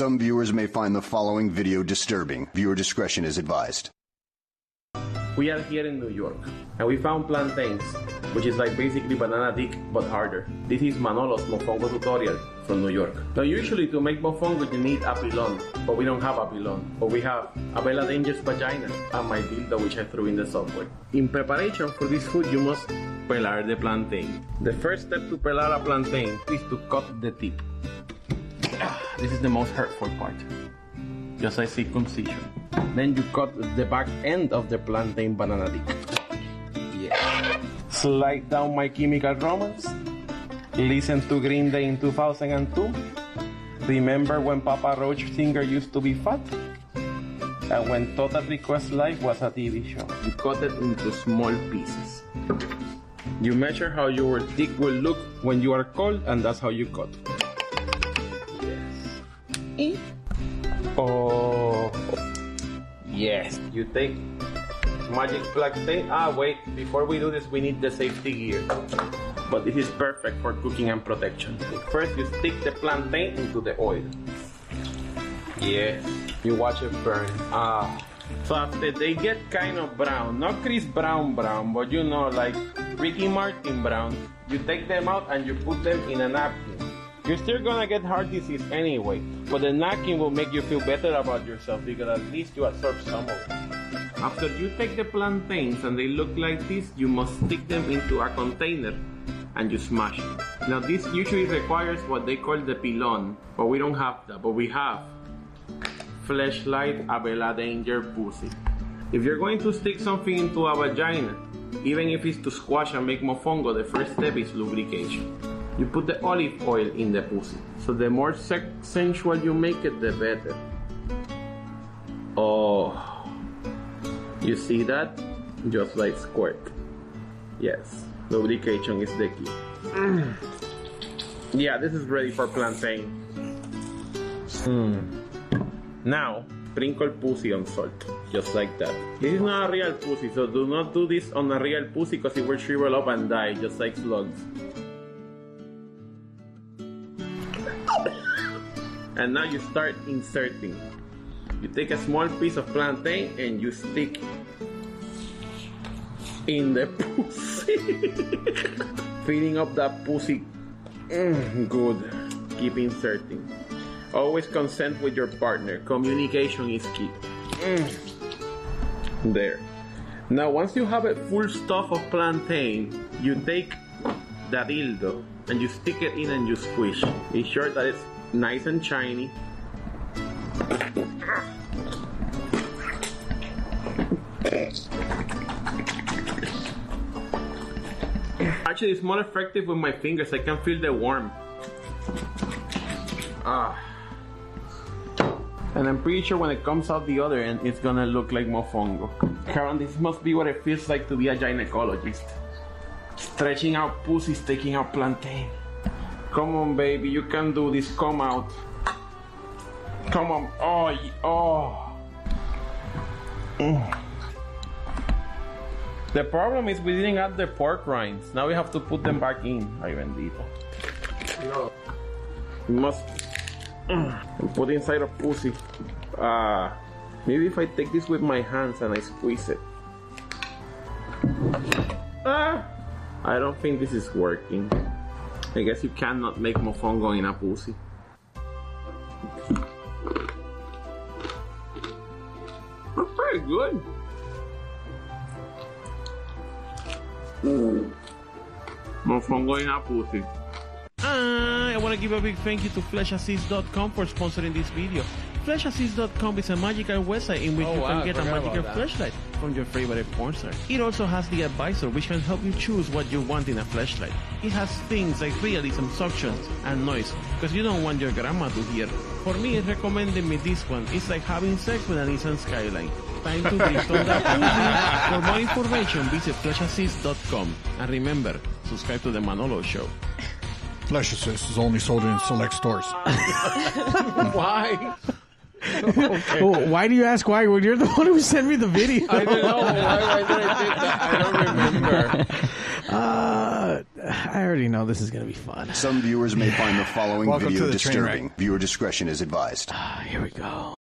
Some viewers may find the following video disturbing. Viewer discretion is advised. We are here in New York, and we found plantains, which is like basically banana dick but harder. This is Manolo's mofongo tutorial from New York. Now usually to make mofongo you need a pilon, but we don't have a pilon. But we have a Bella Dangerous vagina and my dildo which I threw in the subway. In preparation for this food you must pelar the plantain. The first step to pelar a plantain is to cut the tip. This is the most hurtful part. Just like circumcision. Then you cut the back end of the plantain banana dick. Yeah. Slide down my chemical romance. Listen to Green Day in 2002. Remember when Papa Roach singer used to be fat? And when Total Request Live was a TV show. You cut it into small pieces. You measure how your dick will look when you are cold, and that's how you cut. Yes. Oh. Yes. You take magic black plantain. Ah, wait. Before we do this, we need the safety gear. But this is perfect for cooking and protection. First, you stick the plantain into the oil. Yes. You watch it burn. Ah. So after they get kind of brown, not Chris Brown brown, but you know, like Ricky Martin brown, you take them out and you put them in a napkin. You're still gonna get heart disease anyway, but the napkin will make you feel better about yourself because at least you absorb some of it. After you take the plantains and they look like this, you must stick them into a container and you smash it. Now this usually requires what they call the pilon, but we don't have that, but we have fleshlight Abella Danger Pussy. If you're going to stick something into a vagina, even if it's to squash and make mofongo, the first step is lubrication. You put the olive oil in the pussy. So the more sensual you make it, the better. Oh, you see that? Just like squirt. Yes, lubrication is the key. Mm. Yeah, this is ready for plantain. Mm. Now, sprinkle pussy on salt, just like that. This is not a real pussy, so do not do this on a real pussy because it will shrivel up and die, just like slugs. And now you start inserting. You take a small piece of plantain and you stick in the pussy. Filling up that pussy. Mm, good. Keep inserting. Always consent with your partner. Communication is key. Mm. There. Now, once you have a full stuff of plantain, you take the dildo and you stick it in and you squish. Be sure that it's nice and shiny. Actually, it's more effective with my fingers. I can feel the warmth. Ah. And I'm pretty sure when it comes out the other end, it's gonna look like mofongo. Karen, this must be what it feels like to be a gynecologist. Stretching out pussies, taking out plantain. Come on, baby, you can do this. Come out. Come on. Oh, oh. Mm. The problem is we didn't add the pork rinds. Now we have to put them back in. Ay, bendito. We must mm, put inside a pussy. Ah, maybe if I take this with my hands and I squeeze it. Ah, I don't think this is working. I guess you cannot make mofongo in a pussy. That's pretty good. Mofongo in a pussy. Uh, I want to give a big thank you to FleshAssist.com for sponsoring this video. FleshAssist.com is a magical website in which Oh, you can I get a forgot magical flashlight from your favorite porn star. It also has the advisor which can help you choose what you want in a flashlight. It has things like realism, suction, and noise because you don't want your grandma to hear. For me, it's recommending me this one. It's like having sex with a Nissan Skyline. Time to drift on that pussy. For more information, visit FleshAssist.com. And remember, subscribe to the Manolo Show. Flesh Assist is only sold in select stores. Why? Oh, why do you ask why when you're the one who sent me the video? I don't know. Why, why did I think that? I don't remember. Uh. I already know this is gonna be fun. Some viewers may find the following Welcome video the disturbing. Viewer discretion is advised. Ah, Here we go.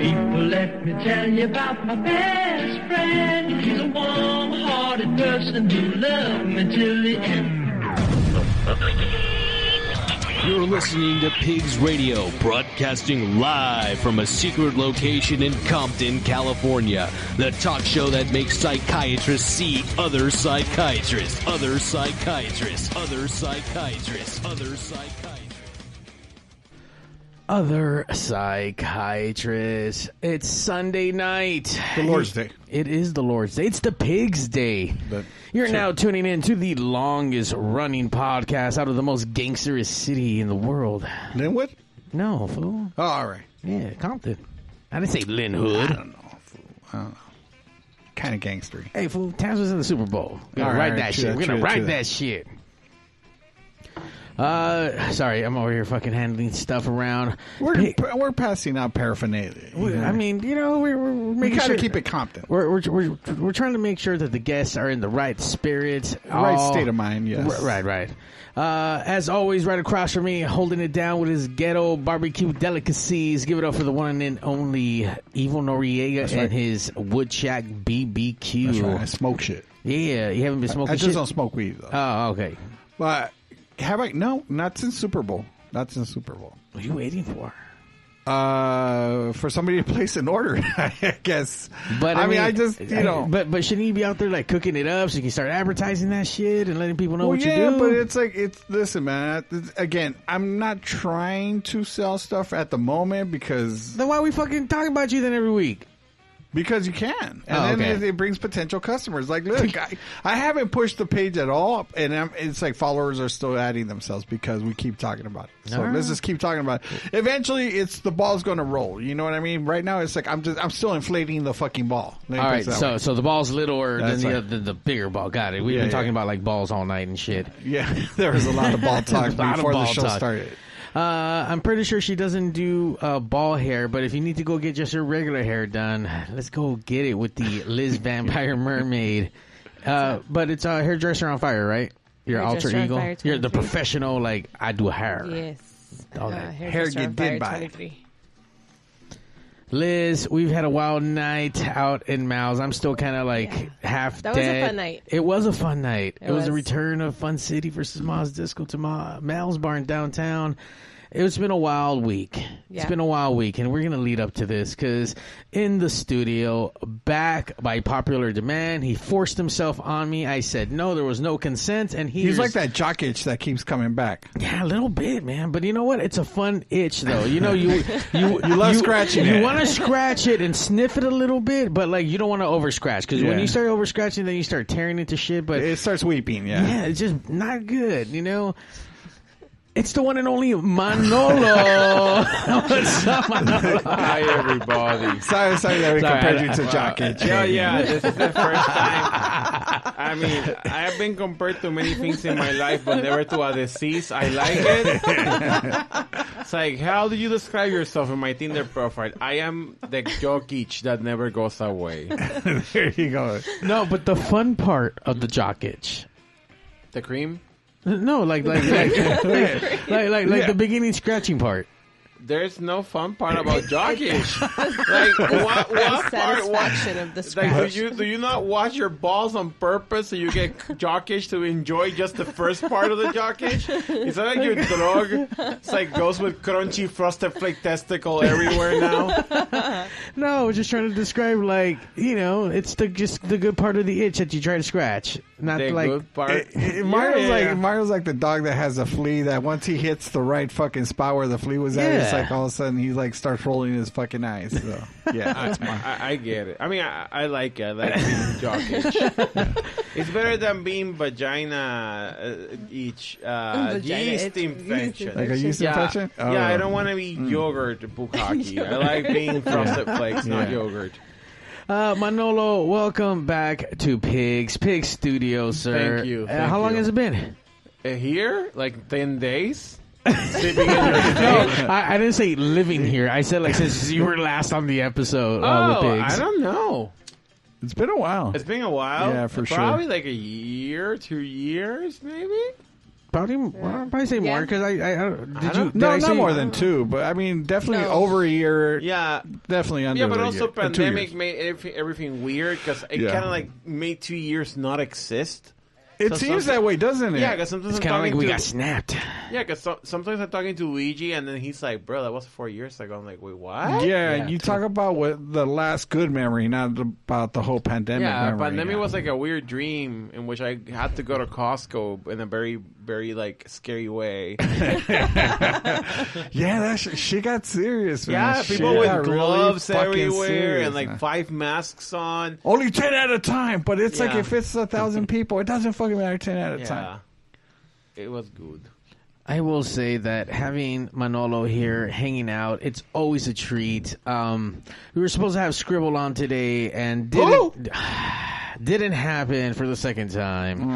People, let me tell you about my best friend. He's a warm-hearted person who loved me till the end. You're listening to Pigs Radio, broadcasting live from a secret location in Compton, California. The talk show that makes psychiatrists see other psychiatrists, other psychiatrists, other psychiatrists, other psychiatrists. Other psychiatrist. It's Sunday night. The Lord's Day. It is the Lord's Day. It's the Pig's Day. But- You're now tuning in to the longest running podcast out of the most gangsterous city in the world. Linwood? No, fool. Oh, all right. Yeah, Compton. I didn't say Lynn I don't know. fool. I don't know. Kind of gangstery. Hey, fool, Taz was in the Super Bowl. We're gonna All right, ride all right, that shit. that, We're gonna true that, ride true that that. shit. Uh, sorry, I'm over here fucking handling stuff around. We're we're passing out paraphernalia. we- I mean, you know, we're, we're we're we making gotta sure keep it Compton. We're, we're we're we're trying to make sure that the guests are in the right spirits, Right all- state of mind, yes. Right, right. Uh, as always, right across from me, holding it down with his ghetto barbecue delicacies. Give it up for the one and only Evil Noriega and right. his Woodshack BBQ. That's right. I smoke shit. Yeah, you haven't been smoking I just shit. don't smoke weed though. Oh, okay. but have I? No, not since Super Bowl. Not since Super Bowl. What are you waiting for? Uh, for somebody to place an order, I guess. But I, I, mean, mean, I just you I- know. but but shouldn't you be out there like cooking it up so you can start advertising that shit and letting people know well, what yeah, you do? but it's like it's listen, man. Again, I'm not trying to sell stuff at the moment because then why we fucking talking about you then every week? Because you can, and Oh, then okay. it, it brings potential customers. Like, look, I, I haven't pushed the page at all, and I'm, it's like followers are still adding themselves because we keep talking about it. So right. let's just keep talking about it. Eventually, it's the ball's going to roll. You know what I mean? Right now, it's like I'm just I'm still inflating the fucking ball. All right, so way. so the ball's littler than the, right. the the bigger ball. Got it. We've Yeah, been yeah. talking about like balls all night and shit. yeah, there was a lot of ball talk before the show talk. started. Uh, I'm pretty sure she doesn't do uh, ball hair, but if you need to go get just her regular hair done, let's go get it with the Liz Vampire Mermaid. Uh, but it's a hairdresser on fire, right? Your alter ego. Fire You're the professional. Like I do hair. Yes. Okay. Uh, Hair hairdresser on did Fire buy. 23. Liz, we've had a wild night out in Mal's. I'm still kind of like Yeah. half That was a fun night. It was a fun night. It, It was. a return of Fun City versus Ma's Disco to Ma- Mal's Barn downtown. It's been a wild week. It's been a wild week, and we're gonna lead up to this because in the studio, back by popular demand, he forced himself on me. I said no, there was no consent, and he He's like that jock itch that keeps coming back. yeah, a little bit, man. But you know what? It's a fun itch, though. You know, you you You love scratching You want to scratch it and sniff it a little bit, but like you don't want to over scratch because when you start over scratching, then you start tearing into shit. But It starts weeping. Yeah. yeah, it's just not good. You know. It's the one and only Manolo. What's up, Manolo? Hi, everybody. Sorry, sorry that we Sorry, compared I- you to jock itch. Yeah, yeah, this is the first time. I mean, I have been compared to many things in my life, but never to a disease. I like it. It's like, how do you describe yourself in my Tinder profile? I am the jock itch that never goes away. there you go. No, but the fun part of the jock itch. The cream? No, like like like like like, like, like Yeah. the beginning scratching part. There's no fun part about jock itch. Like, what, what part? What, Satisfaction of the Like, do you do you not wash your balls on purpose so you get jockish to enjoy just the first part of the jockish? Is that like your drug? It's like goes with crunchy frosted flake testicle everywhere now. No, I was just trying to describe like you know, it's the just the good part of the itch that you try to scratch, not The like good part. It- it- Mario's Yeah, like yeah. Mario's like the dog that has a flea that once he hits the right fucking spot where the flea was at, it's like all of a sudden he like starts rolling his fucking eyes. So yeah, that's mine. I, I get it. I mean, I, I like it. I like being jock itch. It's better than being vagina uh, itch. Uh, Vagina yeast itch. infection. Like a yeast yeah, infection. Oh. yeah, I don't want to be yogurt bukkake. I like being frosted flakes, not Yeah. yogurt. uh, Manolo. Welcome back to Pigs Pig Studio, sir. Thank you, Uh, thank how long you. has it been? Uh, here, like ten days. Sleeping in your state. I, I didn't say living here. I said like since you were last on the episode uh, Oh, with Pigs. I don't know. It's been a while. It's been a while. Yeah, for sure. Probably like a year, two years, maybe. Probably, well, I'd probably say more Yeah. because I, I, I don't- did don't- you? did no, I not say- more than two, but I mean, definitely No. over a year. Yeah, Definitely under. The year. Yeah, but a also year, uh, pandemic made everything, everything weird because it Yeah. kind of like made two years not exist. It so seems that way, doesn't it? Yeah, because sometimes It's I'm kind of talking like we to got snapped. yeah, because so, sometimes I'm talking to Luigi and then he's like, "Bro, that was four years ago." I'm like, "Wait, what?" Yeah, Yeah, you talk about what the last good memory, not about the whole pandemic. Yeah, memory. pandemic yeah. was like a weird dream in which I had to go to Costco in a very, very like scary way. Yeah, that sh- she got serious. Man. yeah, She people got with really gloves fucking everywhere serious, and like man. five masks on. only ten at a time. But it's like if it's a thousand people, it doesn't fucking matter. Ten at a Yeah, time. it was good. I will say that having Manolo here hanging out, it's always a treat. Um, we were supposed to have Scribble on today, and didn't didn't happen for the second time.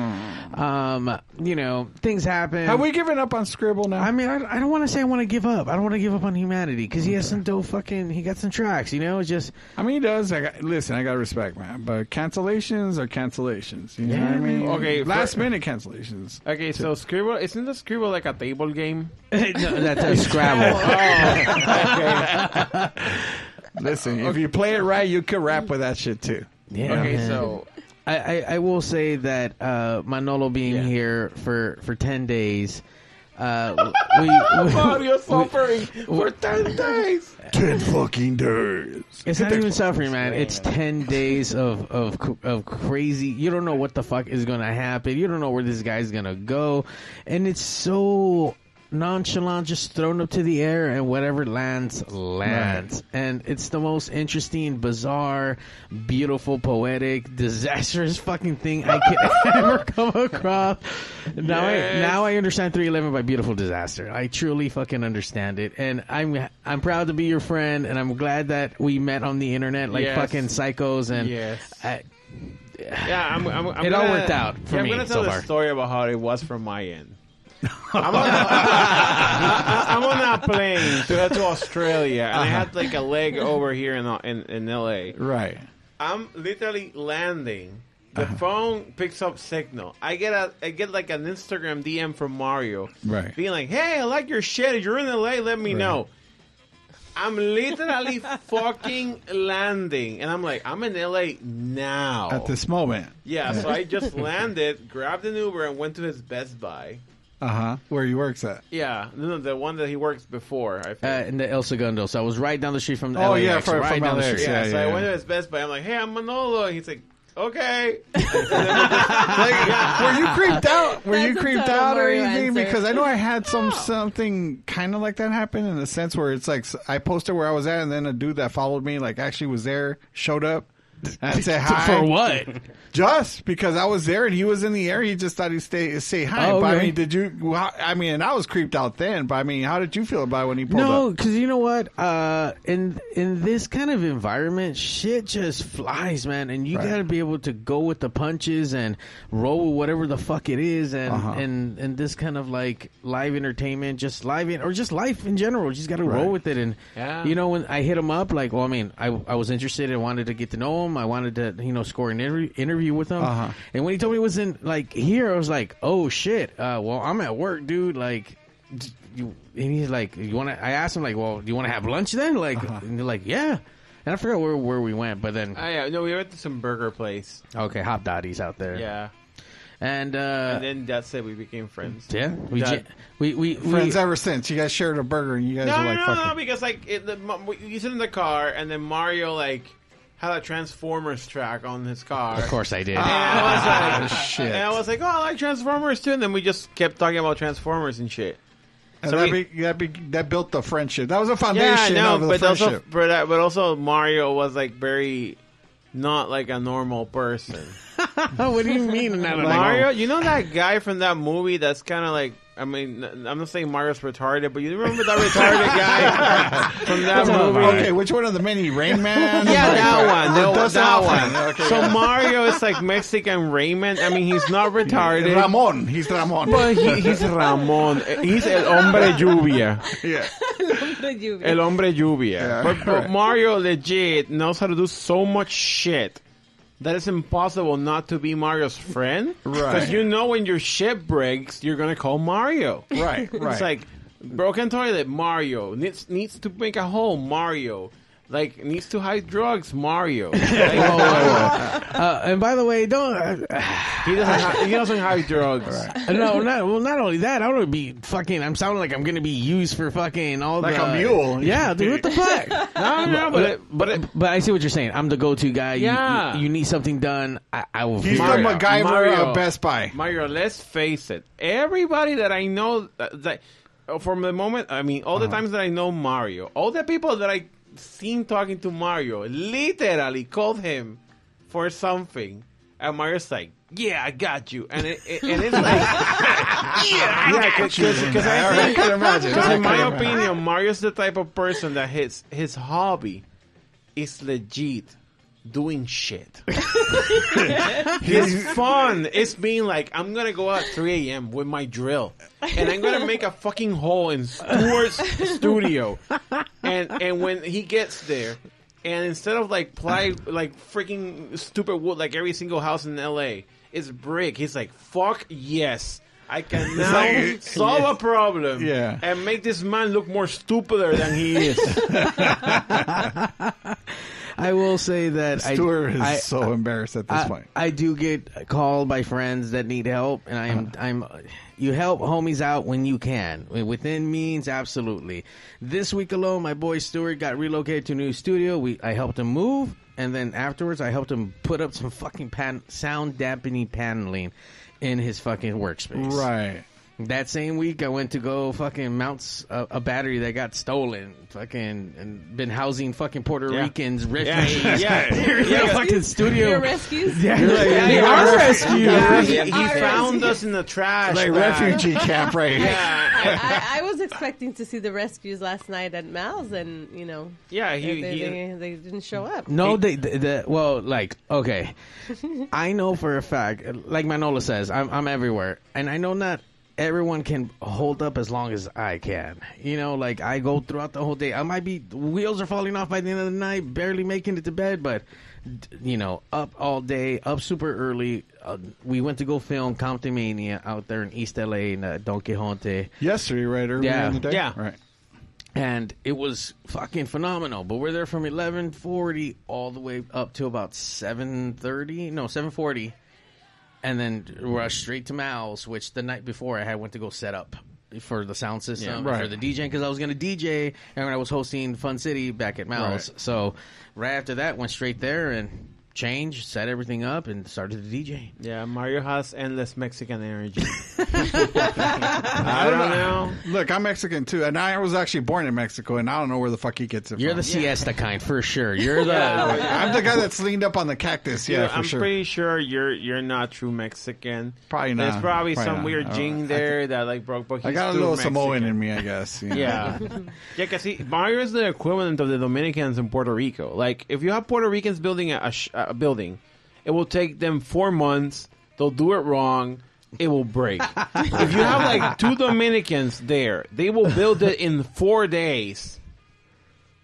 Um, you know, things happen. Have we given up on Scribble now? I mean, I, I don't want to say I want to give up. I don't want to give up on humanity because he has some dope fucking. He got some tracks. You know, it's just I mean, he does. I got, listen, I got respect, man. But cancellations are cancellations. You know Yeah, what I mean? Okay, last for- minute cancellations. Okay, so Scribble isn't the Scribble like a table game? no, that's a Scrabble. Listen, if you play it right, you could rap with that shit too. Yeah, okay, man. so I, I, I will say that uh, Manolo being Yeah. here for, for ten days, uh, we, we, Mario we- suffering for ten days. Ten fucking days. it's not even suffering, man. It's ten days of, of of crazy. You don't know what the fuck is gonna happen. You don't know where this guy's gonna go, and it's so nonchalant, just thrown up to the air, and whatever lands lands. And it's the most interesting, bizarre, beautiful, poetic, disastrous fucking thing I could ever come across. Now I now I understand 311 by beautiful disaster. I truly fucking understand it, and I'm I'm proud to be your friend, and I'm glad that we met on the internet like Yes. fucking psychos, and Yes. I, Yeah, I'm. I'm, I'm It all gonna- worked out for yeah, me I'm gonna so tell the far. story about how it was from my end. I'm, on a, I- I'm on a plane to head to Australia, and I had uh-huh. like a leg over here in in, in LA. Right. I'm literally landing. The uh-huh. phone picks up signal. I get a I get like an Instagram DM from Mario, Right. being like, "Hey, I like your shit. If you're in LA, let me know." I'm literally fucking landing, and I'm like, I'm in LA now. At this moment. Yeah, so I just landed, grabbed an Uber, and went to his Best Buy. Uh huh. Where he works at. Yeah, no, no, the one that he works before. I uh, think. in the El Segundo, so I was right down the street from the Oh, LAX, yeah, from- right from down the LAX, street. yeah, yeah, so yeah, I went to his Best Buy. I'm like, "Hey, I'm Manolo," and he's like, "Okay." Like, were you creeped out? Were That's you a creeped total out or Mario anything? answer. Because I know I had some something kind of like that happen in the sense where it's like I posted where I was at, and then a dude that followed me like actually was there, showed up. And I said hi For what? Just because I was there and he was in the air, he just thought he'd stay say hi. Oh, But I mean, did you? I mean, and I was creeped out then. But I mean, how did you feel about it when he pulled No, up? because you know what? Uh, in in this kind of environment, shit just flies, man, and you Right. got to be able to go with the punches and roll with whatever the fuck it is, and Uh-huh. and and this kind of like live entertainment, just live in, or just life in general, you just got to roll with it. And Yeah. you know, when I hit him up, like, well, I mean, I I was interested, and wanted to get to know him, I wanted to you know score an interview interview with him, Uh-huh. and when he told me he was in like here, I was like, oh shit, uh, well, I'm at work, dude, like you, and he's like, you want to? I asked him like, well, do you want to have lunch then? Like, Uh-huh. and they're like, yeah. And I forgot where where we went, but then Ah, yeah, no, we went to some burger place. okay, Hopdoddy's out there, Yeah, and uh, and then that's it. We became friends. yeah, we, That- j- we we Friends we, ever since you guys shared a burger and you guys No, were no, like, no, fucking. no, because like it, the, mo- you sit in the car, and then Mario like had a Transformers track on his car. of course I did. And I was like, Ah, shit. And I was like, oh, I like Transformers too. And then we just kept talking about Transformers and shit. And So that, we- be, that, be, that built the friendship. That was a Yeah, foundation no, of the but also, friendship. but, uh, but also Mario was like very not like a normal person. what do you mean? Not a Mario, you know that guy from that movie that's kind of like. I mean, I'm not saying Mario's retarded, but you remember that retarded guy from that movie? Okay, which one of the many? Rain Man? Yeah, Like, that oh, one. No, Dustin that Hoffman. one. Okay, so yeah. Mario is like Mexican Raymond. I mean, he's not retarded. Ramon. He's Ramon. But he, he's Ramon. He's el hombre lluvia. yeah. El hombre lluvia. Yeah, but, but right. Mario legit knows how to do so much shit that it's impossible not to be Mario's friend. Right. Because you know when your ship breaks, you're gonna call Mario. Right, right. It's like broken toilet, Mario needs needs to make a hole, Mario. Like needs to hide drugs, Mario. Like, Uh, and by the way, don't. Uh, he doesn't. Hi- he doesn't hide drugs. no, not well. Not only that, I don't be fucking. I'm sounding like I'm gonna be used for fucking all Like the a mule. Yeah, dude. What the fuck? No, no, but it, but it, But I see what you're saying. I'm the go-to guy. You- Yeah. You, you need something done. I, I will. He's figure the it. MacGyver Mario. of Best Buy. Mario, let's face it. Everybody that I know that, that uh, from the moment, I mean, all the Uh-huh. times that I know Mario, all the people that I seen talking to Mario, literally called him for something, and Mario's like, "Yeah, I got you," and it, it- and it's like, yeah, because I can imagine. because in my opinion, Mario's the type of person that his his hobby is legit doing shit. His fun It's being like, I'm gonna go out 3 a.m. with my drill, and I'm gonna make a fucking hole in Stuart's studio. And and when he gets there, and instead of like ply like freaking stupid wood like every single house in L.A. is brick, he's like, fuck yes. I can now like- solve a problem Yeah. and make this man look more stupider than he is. I will say that I- Stuart is I, so embarrassed at this I, point. I do get called by friends that need help, and I am Uh-huh. I'm. You help homies out when you can, within means. Absolutely. This week alone, my boy Stuart got relocated to a new studio. We I helped him move, and then afterwards, I helped him put up some fucking pan, sound dampening paneling in his fucking workspace. right. That same week, I went to go fucking mount a, a battery that got stolen. Fucking and been housing fucking Puerto Yeah. Ricans, Yeah, refugees. yeah, in yeah. the fucking studio. Your rescues? Yeah, Yeah, they yeah, are yeah. rescued. Yeah, he, he found rescued. us in the trash. Like bag. refugee camp right here. Yeah, I, I was expecting to see the rescues last night at Mal's, and you know, yeah. they, He, they, he, they, they didn't show up. No, they, they, they- well, like, okay, I know for a fact, like Manola says, I'm, I'm everywhere, and I know not everyone can hold up as long as I can. You know, like I go throughout the whole day. I might be wheels are falling off by the end of the night, barely making it to bed, but you know, up all day, up super early. Uh, we went to go film Compton Mania out there in East LA in uh, Don Quixote. Yesterday, right? Earlier Yeah. in the day? Yeah. Right. and it was fucking phenomenal. But we're there from eleven forty all the way up to about seven thirty, no seven forty, and then rush straight to Mal's. Which the night before I had went to go set up for the sound system Yeah, right. for the DJing because I was going to DJ and when I was hosting Fun City back at Mal's. Right. So right after that, went straight there and changed, set everything up, and started the DJ. yeah, Mario has endless Mexican energy. I don't know. Look, I'm Mexican too, and I was actually born in Mexico, and I don't know where the fuck he gets it from. You're from. the siesta kind for sure. You're the I'm the guy that's leaned up on the cactus. Yeah, Yeah, for I'm sure. pretty sure you're you're not true Mexican. Probably There's not. probably, Probably some not. weird I gene know. I there that like broke. But I got a little Mexican. Samoan in me, I guess. you know. Yeah, yeah. Cause see, Mario is the equivalent of the Dominicans in Puerto Rico. Like, if you have Puerto Ricans building a, a, sh- a building, it will take them four months. They'll do it wrong. It will break. if you have like two Dominicans there, they will build it in four days.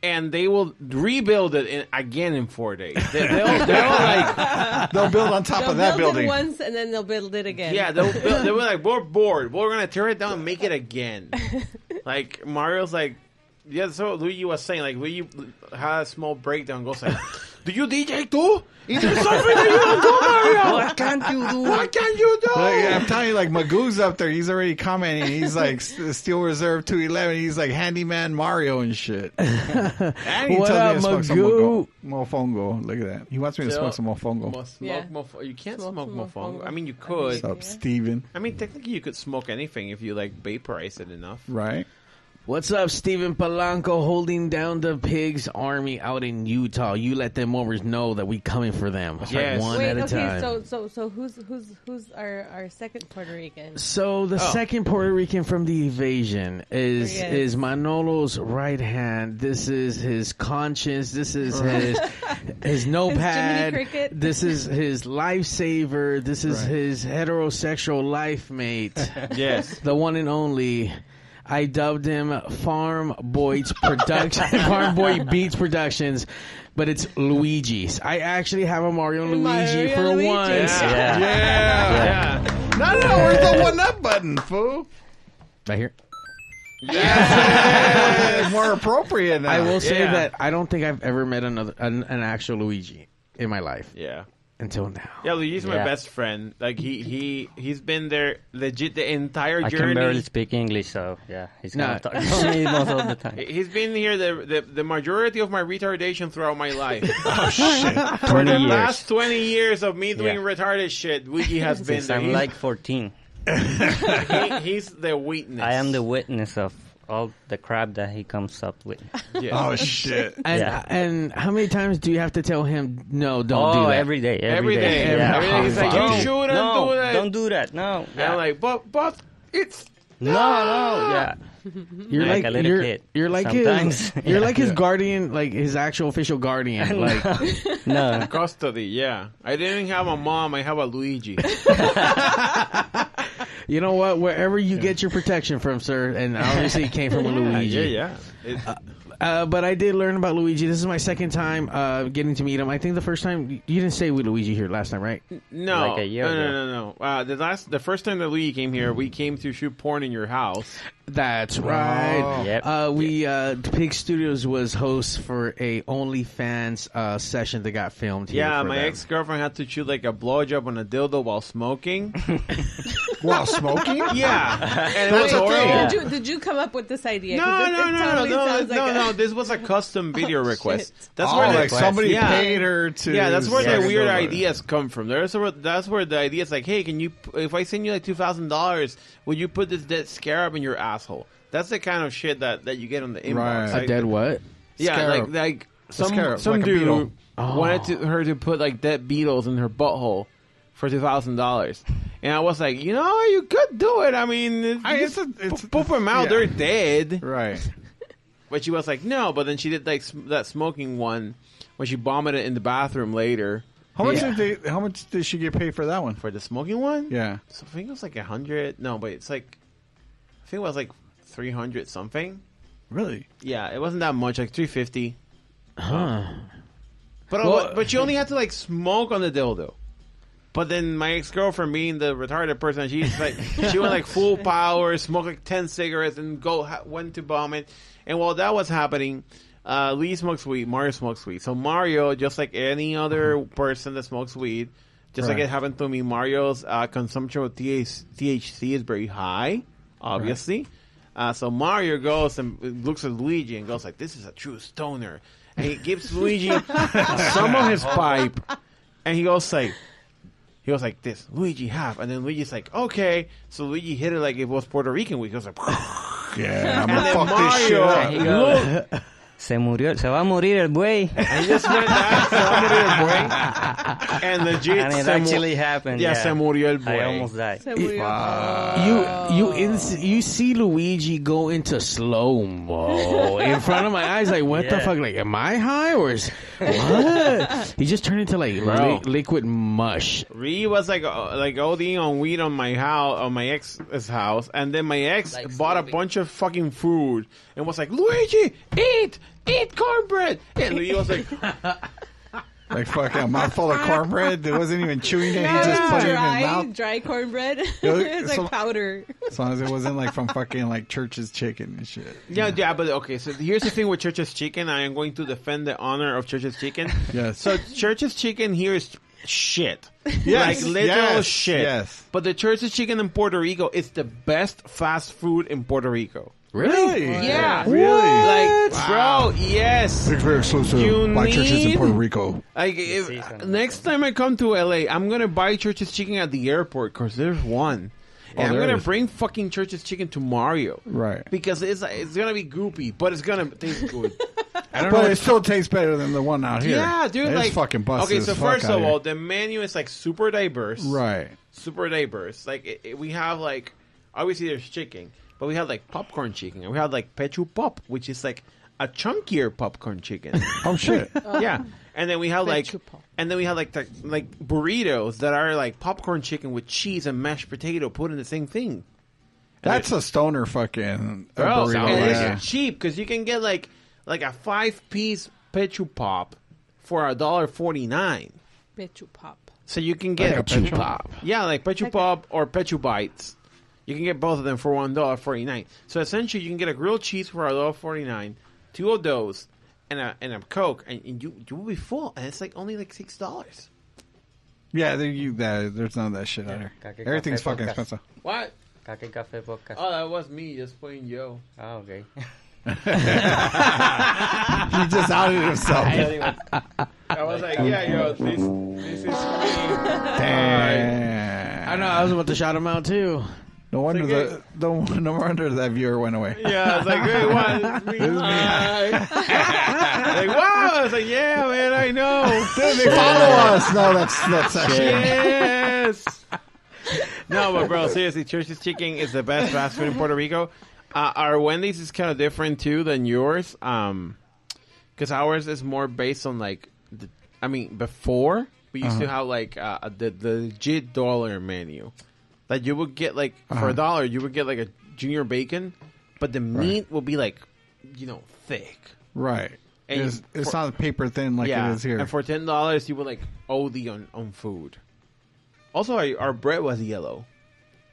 And they will rebuild it in, again in four days. They, they'll, they'll like They'll build on top They'll of that build building. it once, and then they'll build it again. Yeah, they'll, they'll, they'll be like, we're bored. We're gonna tear it down and make it again. like Mario's like, yeah. So Luigi was saying, like, Luigi had a small breakdown. Goes like, do you DJ too? Is there something that you don't do, Mario? What can't you do? What can you do? Like, I'm telling you, like Magoo's up there. He's already commenting. He's like Steel Reserve 211. He's like Handyman Mario and shit. And he What tells me up, to smoke some Magoo? mogo- mofongo. Look at that. He wants me to So- smoke some mofongo. Mo- smoke, Yeah. mofo- You can't Smoke smoke some mofongo. mofongo. I mean, you could. What's up, Steven? I mean, technically, you could smoke anything if you like vaporize it enough. Right? What's up, Steven Polanco, holding down the pigs army out in Utah? You let them overs know that we coming for them. It's like Yes. one Wait, at a okay, time. so so so who's who's who's our our second Puerto Rican? So the Oh. second Puerto Rican from the invasion is Yes. is Manolo's right hand. This is his conscience. This is his his notepad. Cricket. This is his lifesaver. This is Right. his heterosexual life mate. Yes. the one and only. I dubbed him Farm Boys Production, Farm Boy Beats Productions, but it's Luigi's. I actually have a Mario and Luigi Mario for Luigi. once. Yeah. Yeah. Yeah. No, no, where's the one up button, fool? Right here. Yeah. More appropriate now. I will say Yeah. that I don't think I've ever met another an, an actual Luigi in my life Yeah. Until now. Yeah, Luigi's my Yeah. best friend. Like he he he's been there legit the entire I journey. can barely speak English, so yeah, he's No. gonna talk to me most of the time. He's been here the, the the majority of my retardation throughout my life. Oh shit. For Twenty the years. last twenty years of me doing Yeah. retarded shit, Luigi has been Since there. I'm He's, like 14, he- he's the witness. I am the witness of all the crap that he comes up with. Yeah. Oh shit. And Yeah. and how many times do you have to tell him no? Don't oh, do that. every day, Every every day. day. Yeah. Every day he's like, Don't- you shouldn't no, do that. Don't do that. No. And Yeah. I'm like, but but it's no, no. Ah. Yeah. You're Like like, a little you're, kid you're like sometimes. his you're Yeah. like his guardian, like his actual official guardian. Like No. custody. Yeah, I didn't have a mom. I have a Luigi. You know what? Wherever you get your protection from, sir, and obviously it came from a Luigi. yeah, yeah. It- Uh, but I did learn about Luigi. This is my second time uh, getting to meet him. I think the first time you didn't stay with Luigi here last time, right? No, Like no, no, no, no. Uh, the last, the first time that Luigi came here, we came to shoot porn in your house. That's right. Yep. Uh, we uh, Pig Studios was host for a OnlyFans uh, session that got filmed. Here Yeah, for my ex girlfriend had to shoot like a blowjob on a dildo while smoking. While smoking? yeah, and it was That's horrible. Did you did you come up with this idea? No, it, no, it no, totally no, no, like no. a- This was a custom video Oh, request. shit. That's oh, where the like somebody yeah. paid her to. Yeah, that's where suck the weird ideas come from. There's where that's where the idea is like, hey, can you if I send you like two thousand dollars, would you put this dead scarab in your asshole? That's the kind of shit that, that you get on the inbox. Right. Like, A dead what? Yeah, Scarab. like like some scarab, some like dude beetle. wanted to, oh. her to put like dead beetles in her butthole for two thousand dollars, and I was like, you know, you could do it. I mean, it's, I- it's just a- it's- poop them out; yeah. they're dead. Right. But she was like, no. But then she did like sm- that smoking one when she vomited in the bathroom later How much Yeah. did they? How much did she get paid for that one? for the smoking one. Yeah. so I think it was like a hundred. No, but it's like I think it was like three hundred something. Really? Yeah, it wasn't that much, like three fifty. Huh. But Well- but you only had to like smoke on the dildo. But then my ex girlfriend, being the retarded person, she's like she went like full power, smoked like ten cigarettes, and go ha- went to vomit. And while that was happening, uh, Lee smokes weed, Mario smokes weed. So Mario, just like any other person that smokes weed, just like it happened to me, Mario's uh, consumption of TH- THC is very high, obviously. Uh, so Mario goes and looks at Luigi and goes like, "This is a true stoner," and he gives Luigi some of his pipe, and he goes like, he goes like this, Luigi have, and then Luigi's like, okay, so Luigi hit it like it was Puerto Rican weed. He goes like, Yeah. I'm and gonna then fuck this shit Mario up. He goes, look, Se murió, se va a morir el buey. and just went that, se murió el buey, and legit, And it se actually happened. yeah, Yeah, se murió el buey. I almost died. So we- You you ins- you see Luigi go into slow mo in front of my eyes. Like what the fuck? Like am I high or is what? he just turned into like li- liquid mush. Ree was like uh, like ODing on weed on my house on my ex's house, and then my ex bought a bunch of fucking food and was like, Luigi, eat, eat cornbread, and Luigi was like, Like fucking a mouthful of cornbread that wasn't even chewing it. He No, just it's put it in his mouth. dry cornbread. Yeah, it's so- like powder. As long as it wasn't like from fucking like church's chicken and shit. yeah, yeah, but okay. So here's the thing with Church's Chicken. I am going to defend the honor of Church's Chicken. Yes. So Church's Chicken here is shit. Yes, like literal yes, shit. yes. But the Church's Chicken in Puerto Rico is the best fast food in Puerto Rico. Really? Yeah. Really? Like, bro, yes. It's very exclusive. You by churches in need- Puerto Rico. Like, if, next time I come to LA, I'm gonna buy Church's Chicken at the airport because there's one. Oh, and I'm there gonna is. bring fucking Church's Chicken to Mario. Right. Because it's it's gonna be goopy, but it's gonna taste good. I don't But know. it still tastes better than the one out here. yeah, dude. It's like fucking busted. Okay, as so fuck first out of here. all, the menu is like super diverse. right. Super diverse. Like it, it- we have like obviously there's chicken, but we had like popcorn chicken, and we had like pechu pop, which is like a chunkier popcorn chicken. Oh shit. yeah, and then we had like, Pechu pop. and then we had like the, like burritos that are like popcorn chicken with cheese and mashed potato put in the same thing. That's a stoner fucking uh, Bro, burrito and right it's cheap because you can get like like a five piece Pechu Pop for a dollar forty nine. Pechu pop. So you can get Like a Pechu Pop. Yeah, like Pechu Okay. Pop or Pechu Bites. You can get both of them for one dollar forty nine. So essentially, you can get a grilled cheese for a dollar forty nine, two of those, and a and a Coke, and, and you you will be full, and it's like only like six dollars. Yeah, there, you, that, there's none of that shit out here. Everything's Cafe fucking Podcast. expensive. What? Kake Cafe Podcast. Oh, that was me just playing yo. Ah, okay. He just outed himself. I was like, yeah, yo, this this is me. Damn. I know. I was about to shout him out too. No wonder It's the no, no wonder that viewer went away. Yeah, I was like, hey, what? It's me. Hi. like, wow. I was like, yeah, man, I know. Dude, they follow us. No, that's that's actually. yes. No, but bro, seriously, Church's Chicken is the best fast food in Puerto Rico. Uh, our Wendy's is kind of different too than yours, um, because ours is more based on like, the, I mean, before we used to have like uh, the the legit dollar menu, that you would get like for a uh-huh. dollar, you would get like a junior bacon, but the meat will be like, you know, thick. Right. And It's, it's for- not paper thin like yeah, it is here. and for ten dollars, you would like OD on on food. Also, our, our bread was yellow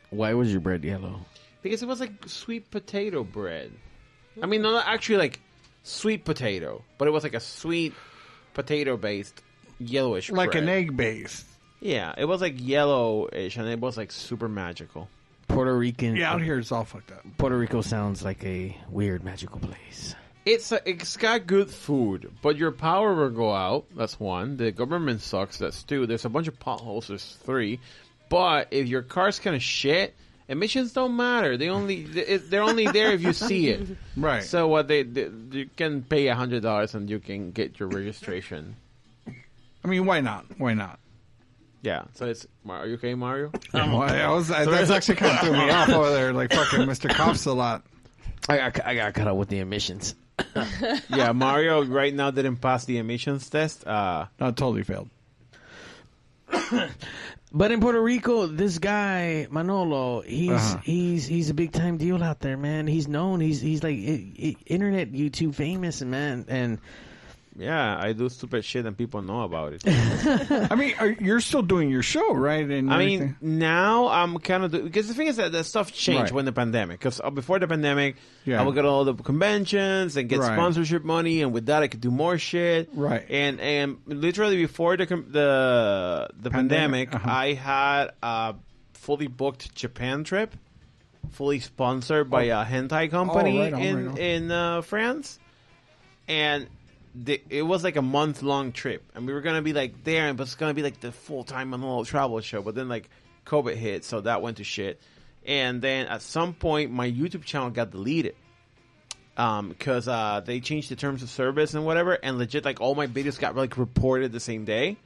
Why was your bread yellow? because it was like sweet potato bread. I mean, not actually like sweet potato, but it was like a sweet potato based yellowish, like bread. an egg base. Yeah, it was like yellowish, and it was like super magical. Puerto Rican. Yeah, out here it's all fucked up. Puerto Rico sounds like a weird magical place. It's a, it's got good food, but your power will go out. That's one. The government sucks. That's two. There's a bunch of potholes. There's three. But if your car's kind of shit, emissions don't matter. They only they- they're only there if you see it. Right. So what they, they you can pay a hundred dollars and you can get your registration. I mean, why not? Why not? Yeah. So it's are you okay, Mario? Well, I was, I, that's actually kind of threw me off over there, like fucking Mr. Cops a lot. I got I got cut out with the emissions. yeah, Mario right now didn't pass the emissions test. Uh, No, totally failed. But in Puerto Rico, this guy Manolo, he's Uh-huh. he's he's a big time deal out there, man. He's known. He's he's like i- i- internet YouTube famous, man. And yeah, I do stupid shit and people know about it. I mean, are, you're still doing your show, right? And I everything? mean, now I'm kind of because the thing is that the stuff changed Right. when the pandemic. Because before the pandemic, Yeah. I would go to all the conventions and get Right. sponsorship money, and with that, I could do more shit. Right. And and literally before the the the Pandemic, pandemic, uh-huh. I had a fully booked Japan trip, fully sponsored by a hentai company Oh, right on, in in uh, France, and. The, it was like a month long trip, and we were gonna be like there, and it was gonna be like the full time Manolo travel show. But then like COVID hit, so that went to shit. And then at some point, my YouTube channel got deleted because uh, they changed the terms of service and whatever, and legit like all my videos got like reported the same day.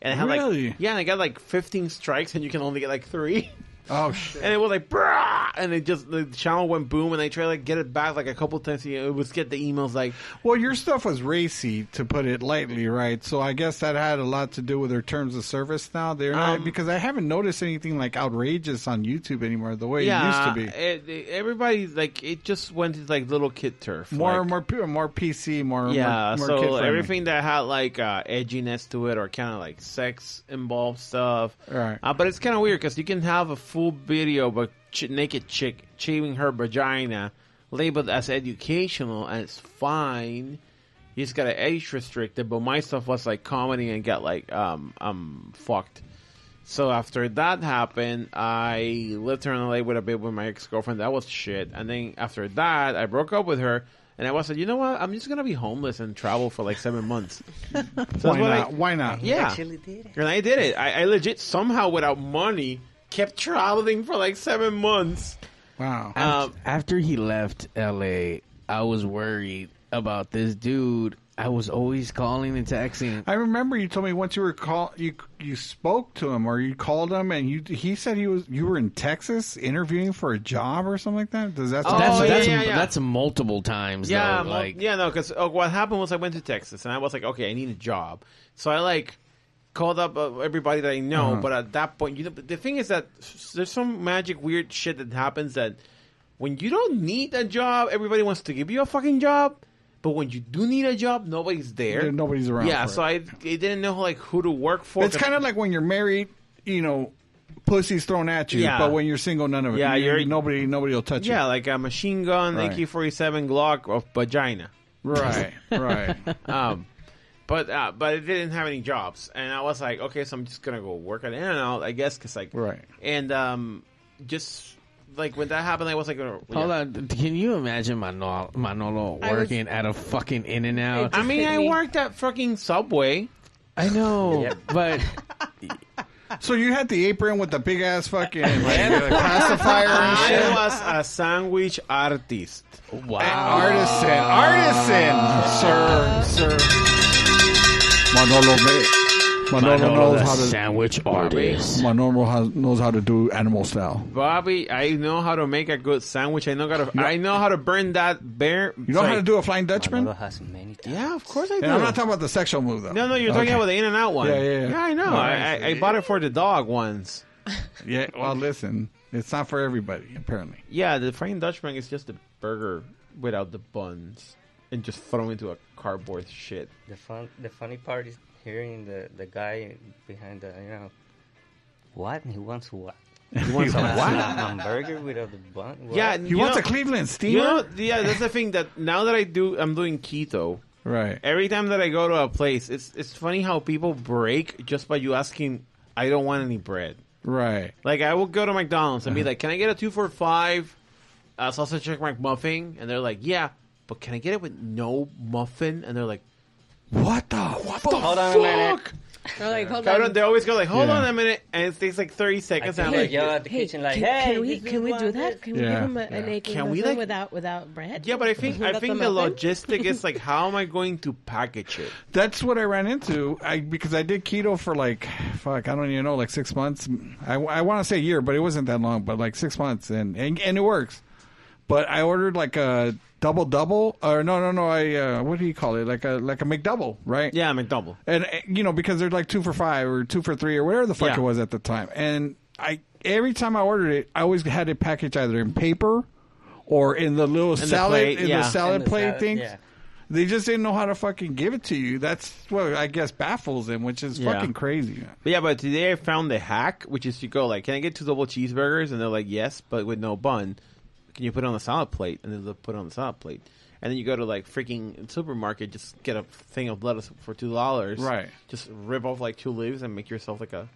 And I had Really? like yeah, and I got like 15 strikes, and you can only get like three. oh shit. And it was like, brah! and it just the channel went boom, and they tried to like get it back like a couple times. It was get the emails like, Well, your stuff was racy, to put it lightly, right? So I guess that had a lot to do with their terms of service. Now they're not Um, because I haven't noticed anything like outrageous on YouTube anymore. The way yeah, it used to be. It, it- everybody like it just went to like little kid turf. More, like- more, more PC, more, yeah. more, more so everything that had like uh, edginess to it or kind of like sex involved stuff. Right. Uh, but it's kind of weird because you can have a full video of a ch- naked chick shaving her vagina, labeled as educational, and it's fine. You just got to age restricted. But my stuff was like comedy and got like um um fucked. So after that happened, I lived here in LA with a bit with my ex girlfriend. That was shit. And then after that, I broke up with her. And I was like, you know what? I'm just gonna be homeless and travel for like seven months. So that's Why what I- not? Why not? yeah, and I did it. I, I legit somehow without money kept traveling for like seven months. Wow. Um, after he left LA, I was worried about this dude. I was always calling and texting. I remember you told me once you were call you you spoke to him or you called him and you he said he was you were in Texas interviewing for a job or something like that. Does that sound that's Oh, yeah, that's, yeah, yeah. that's multiple times. yeah, though. mo- like yeah, no, because uh, what happened was I went to Texas and I was like, okay, I need a job. So I like called up uh, everybody that I know. Uh-huh. But at that point, you know, the thing is that there's some magic weird shit that happens that when you don't need a job, everybody wants to give you a fucking job. But when you do need a job, nobody's there. There- nobody's around Yeah, so I, I didn't know like who to work for. It's kind of like when you're married, you know, pussy's thrown at you. Yeah. But when you're single, none of it. Yeah, You- you're- nobody. Nobody will touch you. yeah, like a machine gun, Right. AK-47 Glock of vagina. Right. Right. um, but uh, but it didn't have any jobs, and I was like, okay, so I'm just gonna go work at In and Out, I guess, because like, Right. and um, just like when that happened, I was like, Hold yeah. on, can you imagine Manolo, Manolo I was- working at a fucking In and Out? I mean, I worked at fucking Subway. I know, but so you had the apron with the big ass fucking like, pacifier and shit. I was a sandwich artist. wow, Artisan, artisan, sir, sir. Manolo, ma- Manolo Manolo knows the how to. sandwich artist. Manolo has, knows how to do animal style. Bobby, I know how to make a good sandwich. I know how to. I know how to burn that bear. You know how to do a flying Dutchman? Manolo has many talents. Yeah, of course I do. And I'm not talking about the sexual move though. no, no, you're talking Okay. about the In and Out one. Yeah, yeah, yeah. Yeah, I know. No, I, I I, I bought it for the dog once. Yeah. Well, listen, it's not for everybody apparently. Yeah, the Flying Dutchman is just a burger without the buns and just thrown into a cardboard shit. The fun, the funny part is hearing the the guy behind the you know, what he wants what. He wants a A what? hamburger without the bun. What? Yeah, He wants know, a Cleveland You steamer. know, yeah, that's the thing that now that I do, I'm doing keto. right. Every time that I go to a place, it's it's funny how people break just by you asking. I don't want any bread. Right. Like I will go to McDonald's and be Uh-huh. like, "Can I get a two for five uh, sausage chicken McMuffin?" And they're like, "Yeah, but can I get it with no muffin?" And they're like, What the? What the? Hold on a minute. They're like, hold Cabrón, on. they always go like, "Hold Yeah. on a minute," and it takes like thirty I seconds. can and I'm like like, yell at the Hey, kitchen like, can, hey, can we this is can we do what that? Can we Yeah, give him a, yeah. an egg Can we, muffin like- without without bread? "Yeah," but I think I Without think the the muffin? logistic is like, how am I going to package it? That's what I ran into. I because I did keto for like fuck, I don't even know, like six months. I, I want to say a year, but it wasn't that long. But like six months, and and, and it works. But I ordered like a double double, or no, no, no. I uh, what do you call it? Like a like a McDouble, right? Yeah, McDouble. And uh, you know because they're like two for five or two for three or whatever the fuck Yeah. it was at the time. And I every time I ordered it, I always had it packaged either in paper or in the little the salad plate, in yeah. the salad In the plate salad, things. yeah. They just didn't know how to fucking give it to you. That's what I guess baffles them, which is Yeah. fucking crazy. But yeah, but today I found the hack, which is you go like, "Can I get two double cheeseburgers?" And they're like, "Yes, but with no bun." Can you put it on the salad plate? And then they'll put it on the salad plate. And then you go to like freaking supermarket, just get a thing of lettuce for two dollars. Right. Just rip off like two leaves and make yourself like a.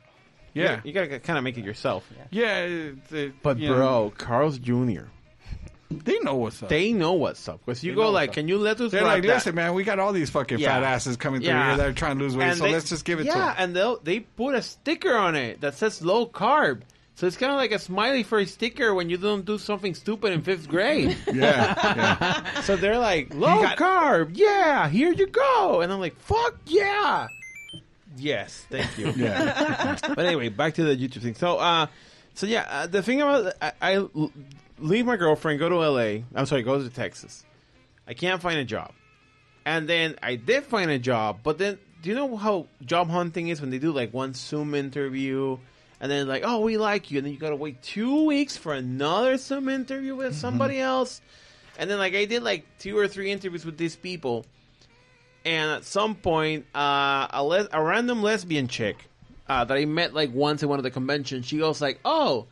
Yeah, You gotta kind of make it yourself. yeah. it- it- But you know, bro, Carl's Jr. they know what's up. They know what's up because you They go know like, up. "Can you let us?" They're like, that?" listen, man, we got all these fucking Yeah. fat asses coming through Yeah. here that are trying to lose weight, And so they- let's just give it yeah, to them. and they they put a sticker on it that says low carb. So it's kind of like a smiley a sticker when you don't do something stupid in fifth grade. yeah, yeah. so they're like, low got- carb, yeah, here you go. And I'm like, fuck yeah. Yes, thank you. yeah. but anyway, back to the YouTube thing. So, uh, so yeah, uh, the thing about I leave my girlfriend, go to LA. I'm sorry, go to Texas. I can't find a job, and then I did find a job. But then, do you know how job hunting is when they do like one Zoom interview, and then like, oh, we like you, and then you gotta wait two weeks for another some interview with somebody else, and then like I did like two or three interviews with these people and at some point, uh, a, le- a random lesbian chick uh, that I met like once at one of the conventions, she goes like, "Oh,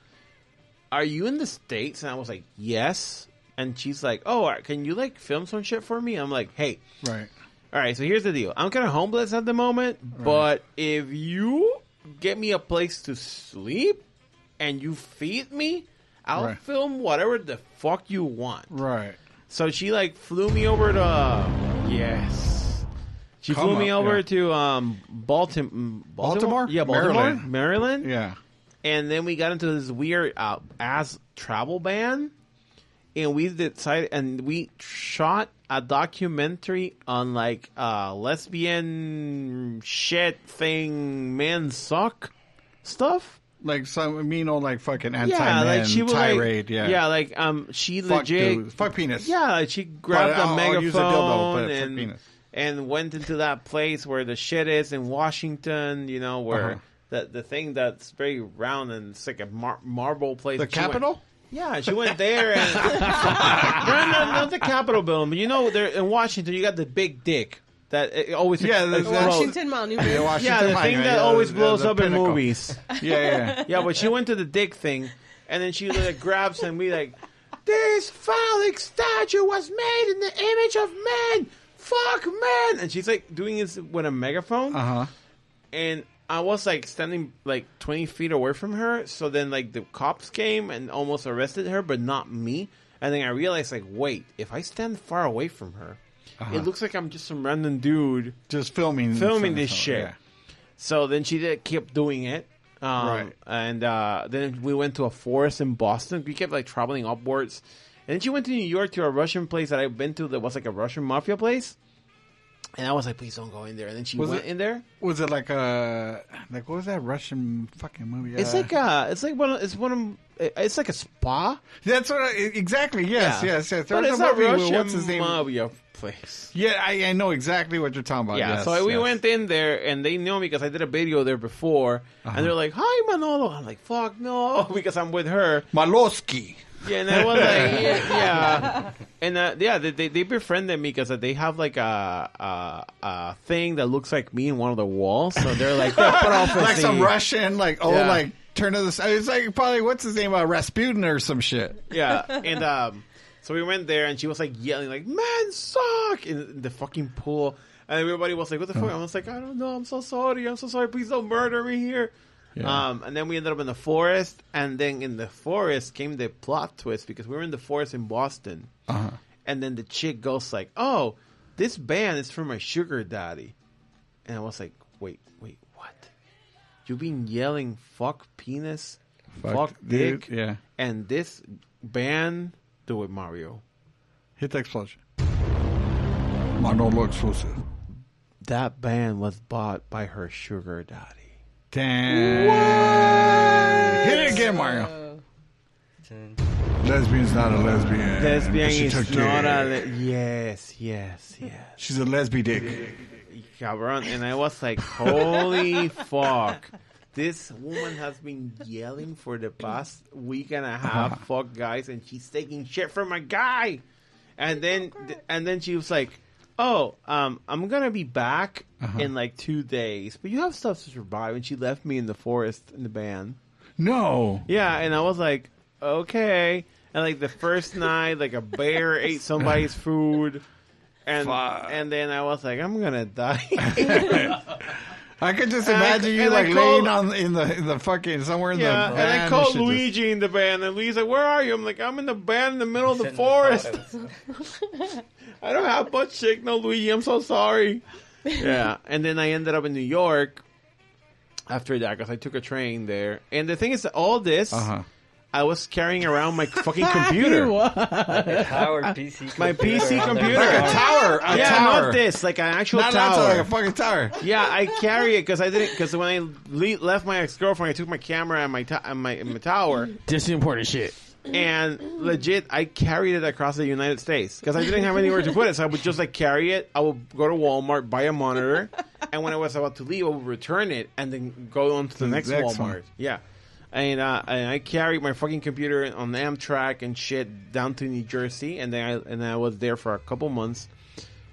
are you in the states?" And I was like, "Yes." And she's like, "Oh, can you like film some shit for me?" I'm like, "Hey, right. all right. So here's the deal. I'm kind of homeless at the moment, but if you get me a place to sleep and you feed me, I'll Right. film whatever the fuck you want." Right. So she like flew me over to yes. She Come flew me up, over yeah. to um Baltim- Baltimore, Baltimore? yeah, Baltimore, Maryland. Maryland. Yeah. And then we got into this weird uh, ass travel ban, and we decided, and we shot a documentary on like uh, lesbian shit thing, men suck stuff. Like some, mean old like fucking anti yeah, like she was tirade. like, yeah. yeah, like um, she Fuck legit, dudes. Fuck penis. yeah, like, she grabbed But a I'll- I'll megaphone a dildo, and penis. and went into that place where the shit is in Washington. You know where Uh-huh. the the thing that's very round and it's like a mar- marble place. The She went- Capitol? Yeah, she went there and no, no, not the Capitol building, but you know, there in Washington, you got the big dick that it always Yeah, it there's blows- Washington Monument. Yeah, Washington yeah, the thing that yeah, always the- blows the up in movies. Yeah, yeah. Yeah, but she went to the dick thing, and then she like grabs him. We like, this phallic statue was made in the image of man. Fuck man, and she's like doing this with a megaphone, Uh huh. and I was like standing like twenty feet away from her. So then like the cops came and almost arrested her, but not me. And then I realized like, wait, if I stand far away from her, it looks like I'm just some random dude Just filming, filming this shit. yeah. So then she did keep doing it. Um, Right. And uh, then we went to a forest in Boston. We kept like traveling upwards. And then she went to New York to a Russian place that I've been to that was like a Russian mafia place. And I was like, please don't go in there. And then she Was went it- in there. Was it like a like what was that Russian fucking movie? It's Uh, like uh it's like one of, it's one of it's like a spa. that's what I, exactly. Yes, Yeah. yes, yes. But it's a a movie with- Russian What's his name? mafia place. Yeah, I, I know exactly what you're talking about. Yeah, yes, so we went in there and they knew me because I did a video there before, Uh-huh. and they're like, "Hi, Manolo." I'm like, "Fuck no," because I'm with her. Malosky. Yeah, and I was like, yeah, yeah. and uh, yeah, they, they they befriended me because they have like a, a a thing that looks like me in one of the walls. So they're like, like some Russian, like oh, Yeah. like turn to the side. It's like probably what's his name, uh, Rasputin or some shit. yeah, and um, so we went there, and she was like yelling, like "Man, suck!" in the fucking pool, and everybody was like, "What the fuck?" I was like, "I don't know. I'm so sorry. I'm so sorry. Please don't murder me here." Um, and then we ended up in the forest, and then in the forest came the plot twist because we were in the forest in Boston, Uh-huh. and then the chick goes like, "Oh, this band is for my sugar daddy," and I was like, "Wait, wait, what? You've been yelling fuck penis, fuck, dude, dick, Yeah, and this band do it, Mario. hit the explosion. Manolo exclusive. That band was bought by her sugar daddy. Damn. Hit it again, Mario. Lesbian's not a lesbian. Lesbian she is took not a dick. le- yes, yes, yes. She's a lesbian dick. Cabron, and I was like, holy fuck. This woman has been yelling for the past week and a half, uh-huh. fuck guys, and she's taking shit from a guy. And then, and then she was like, "Oh, um, I'm gonna be back in like two days, but you have stuff to survive." And she left me in the forest in the band. No. Yeah, and I was like, okay. And like the first night, like a bear ate somebody's food, and Fuck. and then I was like, I'm gonna die. I could just And I- imagine you like called- laying on in the in the fucking somewhere in yeah, the and I van called shit just- Luigi in the band, and Luigi's like, "Where are you?" I'm like, "I'm in the band in the middle of the forest. I don't have butt shake, no Luigi. I'm so sorry." yeah, and then I ended up in New York after that because I took a train there. And the thing is, that all this. Uh-huh. I was carrying around my fucking computer. Power PC. My PC computer. Like a tower, a yeah, tower. not this, like an actual Not, not tower. like a fucking tower. yeah, I carry it because I didn't. Because when I le- left my ex girlfriend, I took my camera and my to- and my, and my tower, Just the important shit. and legit, I carried it across the United States because I didn't have anywhere to put it. So I would just like carry it. I would go to Walmart, buy a monitor, and when I was about to leave, I would return it and then go on to the the next, next Walmart. one. Yeah. And, uh, and I carried my fucking computer on Amtrak and shit down to New Jersey, and then I and I was there for a couple months,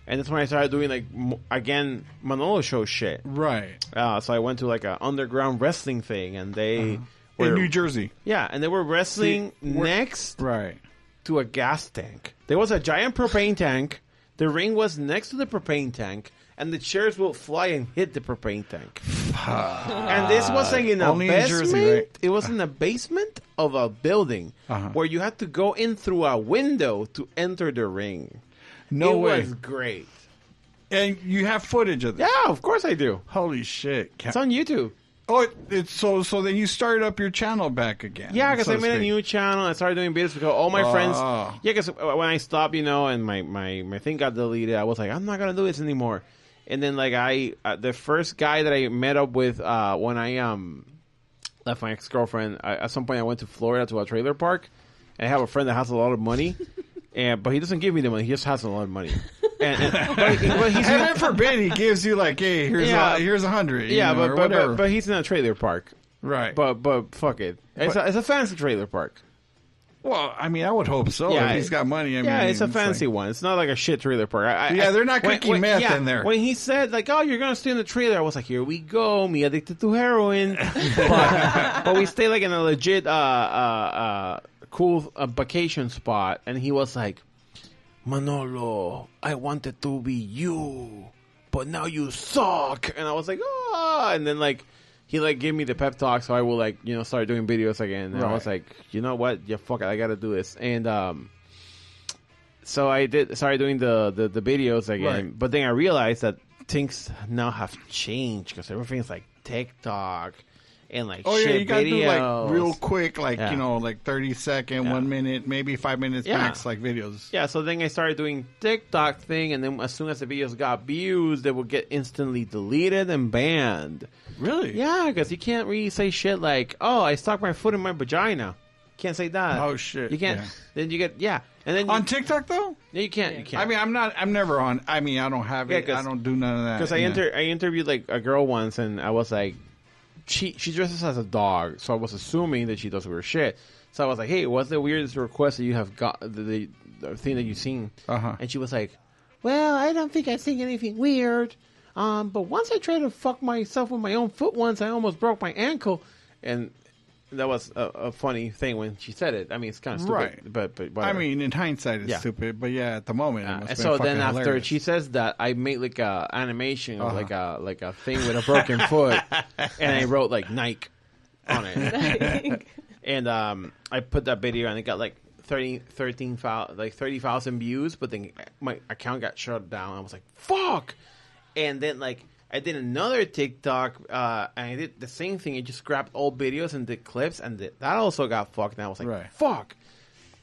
and that's when I started doing like m- again Manolo show shit. Right. Uh, so I went to like an underground wrestling thing, and they were In New Jersey. yeah, and they were wrestling See, next Right. to a gas tank. There was a giant propane tank. The ring was next to the propane tank, and the chairs will fly and hit the propane tank. and this wasn't in a Only in basement. Jersey, right? It was in the basement of a building Uh-huh. where you had to go in through a window to enter the ring. No it way. was great. And you have footage of this. Yeah, of course I do. Holy shit. Ca- It's on YouTube. Oh, it, it's so so then you started up your channel back again. Yeah, because so I to made a speak. new channel. I started doing videos because all my friends. Oh. Yeah, because when I stopped, you know, and my, my, my thing got deleted, I was like, I'm not gonna do this anymore. And then like I, uh, the first guy that I met up with uh, when I um left my ex girlfriend, at some point I went to Florida to a trailer park. And I have a friend that has a lot of money, and but he doesn't give me the money. He just has a lot of money. And, and but, but he's in, Heaven forbid he gives you like, hey, here's Yeah. a here's a hundred. yeah, know, but, but, whatever. but but he's in a trailer park. right. But but fuck it, it's, a, it's a fancy trailer park. Well, I mean, I would hope so. Yeah, if he's got money. I yeah, mean, it's a like- fancy one. It's not like a shit trailer park. I, I- Yeah, they're not cooking when- meth yeah, in there. When he said like, "Oh, you're gonna stay in the trailer," I was like, "Here we go, me addicted to heroin." but, but we stay like in a legit, uh, uh, uh, cool uh, vacation spot, and he was like, "Manolo, I wanted to be you, but now you suck," and I was like, "Ah!" And then like. He like gave me the pep talk, so I will like you know start doing videos again. And I was like, you know what? Yeah, fuck it, I gotta do this. And um, so I did started doing the, the, the videos again, Right. but then I realized that things now have changed because everything's like TikTok and like Oh yeah, you gotta do like real quick, like Yeah. you know, like thirty second, Yeah. one minute, maybe five minutes Yeah. max, like videos. Yeah, so then I started doing TikTok thing, and then as soon as the videos got views, they would get instantly deleted and banned. Really? Yeah, because you can't really say shit like, "Oh, I stuck my foot in my vagina." Can't say that. Oh, shit. You can't. Then you get yeah, and then you, On TikTok though, yeah, you can't. You can't. I mean, I'm not. I'm never on. I mean, I don't have it. I don't do none of that. Because I inter- I interviewed like a girl once, and I was like, she she dresses as a dog, so I was assuming that she does weird shit. So I was like, hey, what's the weirdest request that you have got the, the, the thing that you've seen? Uh-huh. And she was like, well, I don't think I've seen anything weird. Um, but once I tried to fuck myself with my own foot once, I almost broke my ankle, and that was a, a funny thing when she said it. I mean, it's kind of stupid, Right. but but I mean, in hindsight, it's Yeah. stupid, but yeah, at the moment, it Uh, and so then after hilarious. she says that, I made like a animation of Uh-huh. like a like a thing with a broken foot, and I wrote like Nike on it, and um, I put that video and it got like 30, 13, thou- like thirty thousand views, but then my account got shut down. I was like, fuck, and then like. I did another TikTok, uh, and I did the same thing. I just grabbed old videos and did clips, and th- that also got fucked. And I was like, Right. "Fuck!"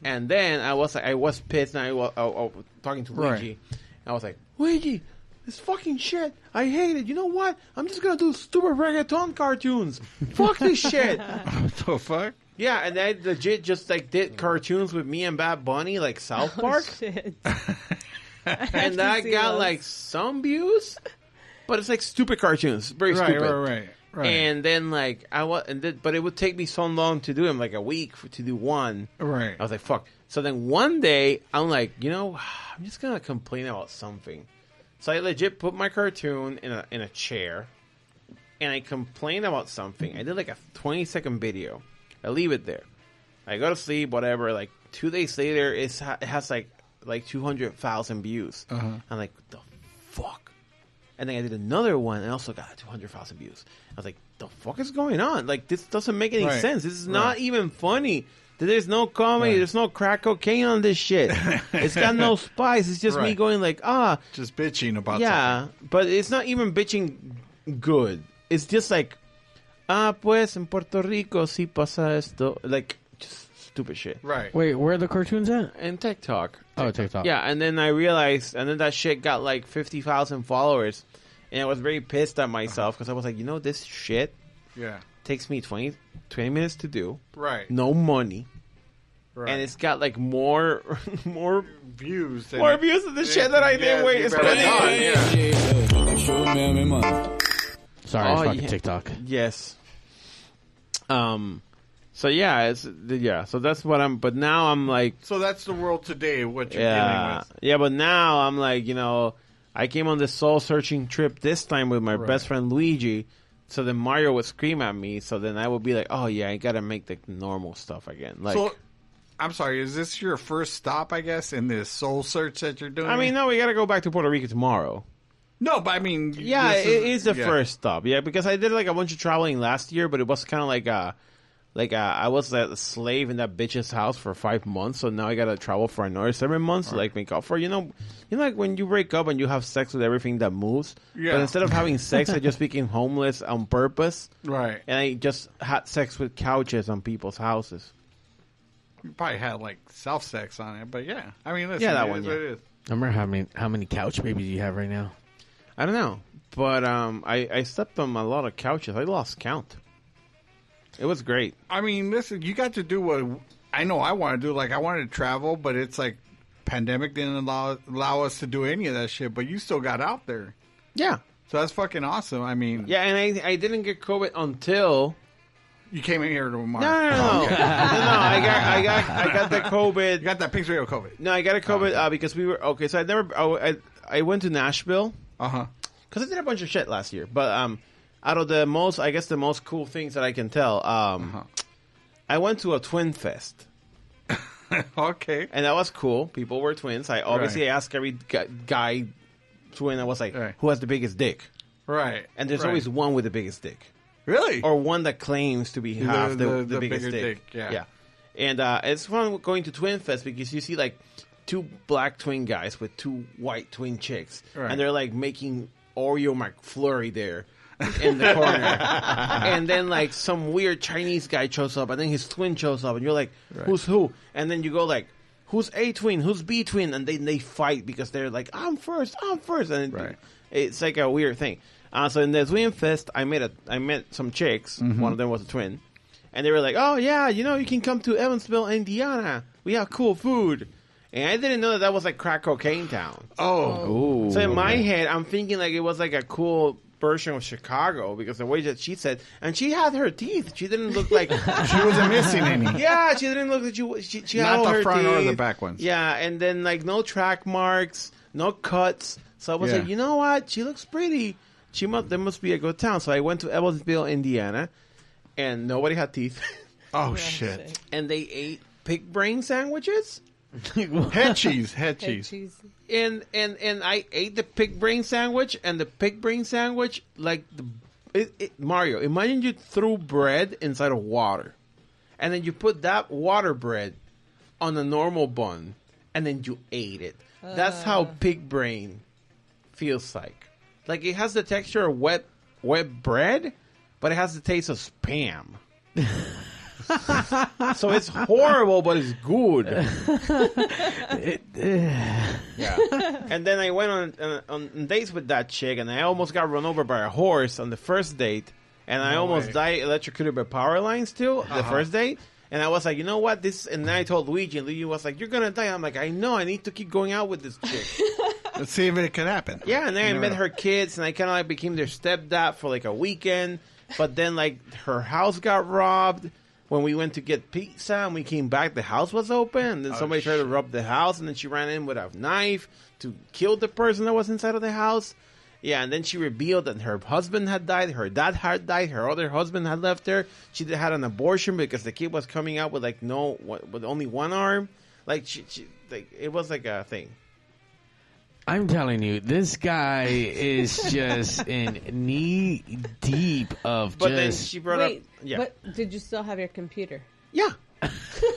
And then I was like, I was pissed, and I was, I, I was talking to Right. Luigi. And I was like, Luigi, this fucking shit. I hate it. You know what? I'm just gonna do stupid reggaeton cartoons. Fuck this shit. what the fuck? Yeah, and I legit just like did cartoons with me and Bad Bunny, like South Oh, Park, shit. and that got those. like some views, but it's like stupid cartoons, very Right, stupid. right, right, right. And then like I was, and then, but it would take me so long to do them, like a week for, to do one. Right. I was like, fuck. So then one day, I'm like, you know, I'm just gonna complain about something. So I legit put my cartoon in a in a chair, and I complain about something. I did like a 20 second video. I leave it there. I go to sleep, whatever. Like two days later, it's it has like like 200,000 views. Uh-huh. I'm like, what the fuck? And then I did another one and also got 200,000 views. I was like, the fuck is going on? Like, this doesn't make any Right. sense. This is not even funny. There's no comedy. Right. There's no crack cocaine on this shit. it's got no spice. It's just me going like, ah, Just bitching about yeah. But it's not even bitching good. It's just like, ah, pues en Puerto Rico sí pasa esto. Like, stupid shit. Right. Wait, where are the cartoons at? And TikTok. Oh, TikTok. Yeah, and then I realized, and then that shit got like 50,000 followers. And I was very pissed at myself because I was like, you know, this shit Yeah. takes me 20, 20 minutes to do, Right. no money, Right. and it's got like more more views. than- more views than the shit that I did. Yeah, Wait, you it's better funny. not, yeah. Sorry, Oh, fucking yeah. TikTok. Yes. Um. So yeah, it's yeah. So that's what I'm. But now I'm like, So that's the world today. What you're yeah, dealing with. yeah. But now I'm like, you know, I came on this soul searching trip this time with my Right. best friend Luigi. So then Mario would scream at me. So then I would be like, oh yeah, I gotta make the normal stuff again. Like, so, I'm sorry. Is this your first stop? I guess in this soul search that you're doing. I mean, no, we gotta go back to Puerto Rico tomorrow. no, but I mean, Yeah, it is the yeah. first stop. Yeah, because I did like a bunch of traveling last year, but it was kind of like a, like I was a slave in that bitch's house for five months, so now I gotta travel for another seven months to like make up for. You know, you know, like when you break up and you have sex with everything that moves. Yeah. But instead of having sex, I just became homeless on purpose, Right. and I just had sex with couches on people's houses. You probably had like self sex on it, but yeah. I mean, listen, Yeah, that it one, is yeah. what it is. I remember how many how many couch babies you have right now. I don't know, but um, I I slept on a lot of couches. I lost count. It was great. I mean, listen, you got to do what I know I want to do. Like, I wanted to travel, but it's like pandemic didn't allow allow us to do any of that shit. But you still got out there, Yeah. so that's fucking awesome. I mean, Yeah, and I I didn't get COVID until You came in here to No, Mars. no, no, no. no, no, I got, I got, I got the COVID. You got that Pigs of COVID. No, I got a COVID uh, because we were okay. So I never. oh, I, I went to Nashville Uh huh. because I did a bunch of shit last year. But um, out of the most, I guess the most cool things that I can tell, um, Uh-huh. I went to a twin fest. Okay. and that was cool. People were twins. I obviously Right. asked every guy twin. I was like, Right. "Who has the biggest dick?" Right. And there's Right. always one with the biggest dick, really or one that claims to be half the, the- the, the biggest dick. dick, yeah. yeah. And uh, it's fun going to Twin Fest because you see like two black twin guys with two white twin chicks, and they're like making Oreo McFlurry there. In the corner, and then like some weird Chinese guy shows up, and then his twin shows up, and you're like, "Who's who?" And then you go like, "Who's A twin? Who's B twin?" And then they fight because they're like, "I'm first, I'm first. and Right. it's like a weird thing. Uh, so in the Twin Fest, I met a I met some chicks. Mm-hmm. One of them was a twin, and they were like, "Oh yeah, you know, you can come to Evansville, Indiana. We have cool food." And I didn't know that that was like crack cocaine town. Oh. So in my head, I'm thinking like it was like a cool version of Chicago because the way that she said, and she had her teeth. She didn't look like She wasn't missing any. yeah, she didn't look like she she, she had Not all the her front or the back ones. Yeah, and then like no track marks, no cuts. So I was Yeah. like, you know what? She looks pretty. She must. There must be a good town. So I went to Evansville, Indiana, and nobody had teeth, Oh shit. and they ate pig brain sandwiches. Head cheese. Head Head cheese. cheese. And and and I ate the pig brain sandwich, and the pig brain sandwich, like the it, it, Mario. Imagine you threw bread inside of water, and then you put that water bread on a normal bun, and then you ate it. That's how uh. pig brain feels like. Like it has the texture of wet wet bread, but it has the taste of spam. so it's horrible, but it's good. Yeah. and then I went on, on on dates with that chick, and I almost got run over by a horse on the first date, and I almost way. died electrocuted by power lines too. The uh-huh. first date. And I was like, you know what? This, and then I told Luigi, and Luigi was like, "You're gonna die." I'm like, "I know. I need to keep going out with this chick." Let's see if it can happen. Yeah, and then I met never her kids, and I kind of like became their stepdad for like a weekend. But then like her house got robbed when we went to get pizza, and we came back. The house was open, and then Oh, somebody tried to rob the house, and then she ran in with a knife to kill the person that was inside of the house. Yeah, and then she revealed that her husband had died, her dad had died, her other husband had left her. She had an abortion because the kid was coming out with like no, with only one arm. Like she, she like it was like a thing. I'm telling you, this guy is just in knee deep of But then just. she brought Wait, up, yeah. but did you still have your computer? Yeah.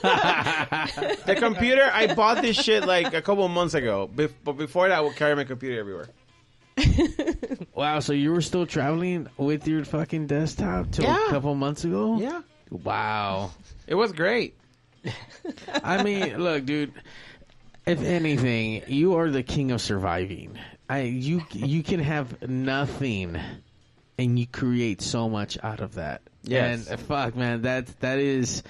the computer, I bought this shit like a couple of months ago. Bef- but before that, I would carry my computer everywhere. wow, so you were still traveling with your fucking desktop till Yeah. a couple months ago? Yeah. Wow. It was great. I mean, look, dude. If anything, you are the king of surviving. I you you can have nothing, and you create so much out of that. Yes. And fuck, man, that that is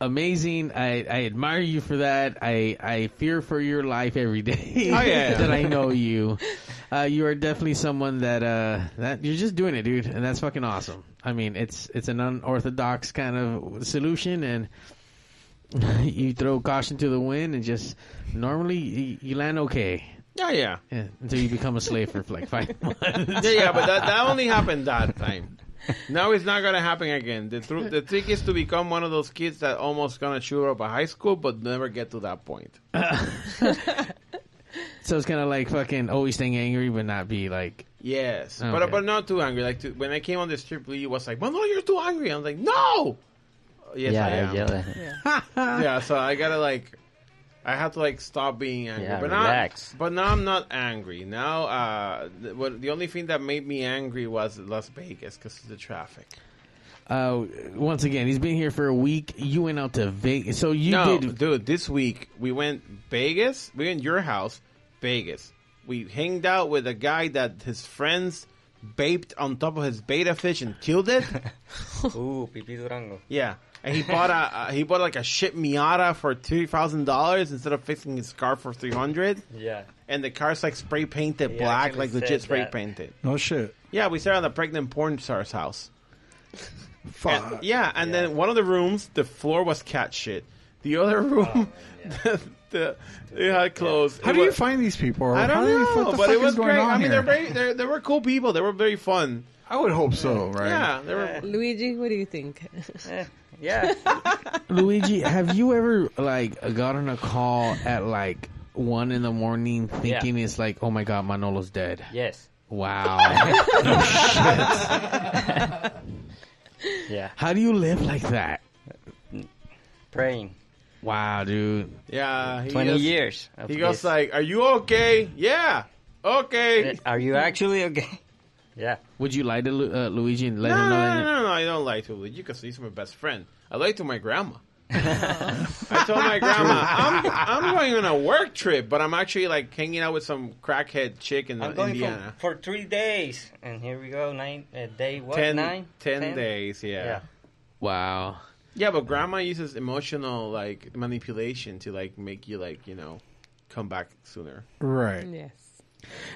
amazing. I, I admire you for that. I I fear for your life every day. Oh, yeah. that I know you. Uh, you are definitely someone that uh that you're just doing it, dude, and that's fucking awesome. I mean, it's it's an unorthodox kind of solution, and you throw caution to the wind, and just normally you, you land okay. Yeah, yeah. Yeah, until you become a slave for like five months. Yeah, yeah, but that, that only happened that time. Now it's not gonna happen again. The tr- the trick is to become one of those kids that almost gonna shoot up a high school, but never get to that point. So it's kind of like fucking always staying angry, but not be like. Yes, Okay. but but not too angry. Like to, when I came on the strip, Lee was like, "Well, no, you're too angry." I'm like, "No." Yes, yeah, I am. yell at him. yeah, so I gotta like, I have to like stop being angry. Yeah, but relax. now, but now I'm not angry. Now, uh, the, what, the only thing that made me angry was Las Vegas because of the traffic. Uh, once again, he's been here for a week. You went out to Vegas, so you no, did. dude, this week we went Vegas. We went to your house, Vegas. We hanged out with a guy that his friends baped on top of his betta fish and killed it. Ooh, Pipi Durango. Yeah, and he bought a uh, he bought like a ship Miata for three thousand dollars instead of fixing his car for three hundred. Yeah. And the car's like spray painted He black, like legit spray that. painted. No shit. Yeah, we stayed at the pregnant porn star's house. Fuck. Yeah, and then one of the rooms, the floor was cat shit. The other room, the, the it had clothes. How It do you find these people? I don't do you, know, what the but fuck it was great. on I mean, they're very, they're, they were cool people. They were very fun. I would hope so, right? Yeah, they were. Luigi, what do you think? Yeah. Luigi, have you ever like gotten a call at like one in the morning thinking it's like, oh my god, Manolo's dead? yes. Wow. Oh, yeah. How do you live like that? Praying. Wow, dude. Yeah, he 20 goes- years. He goes this. like, "Are you okay? Yeah, okay." Are you actually okay? Yeah. Would you lie to Lu- uh, Luigi and let No, him know no, that? no, no, no, I don't lie to Luigi because he's my best friend. I lie to my grandma. I told my grandma, I'm, I'm going on a work trip, but I'm actually like hanging out with some crackhead chick in I'm going Indiana. for, for three days, and here we go. Nine uh, day what? Ten, Nine? ten Ten? days, yeah. Yeah. Wow. Yeah, but grandma uses emotional like manipulation to like make you like you know come back sooner. Right. yes.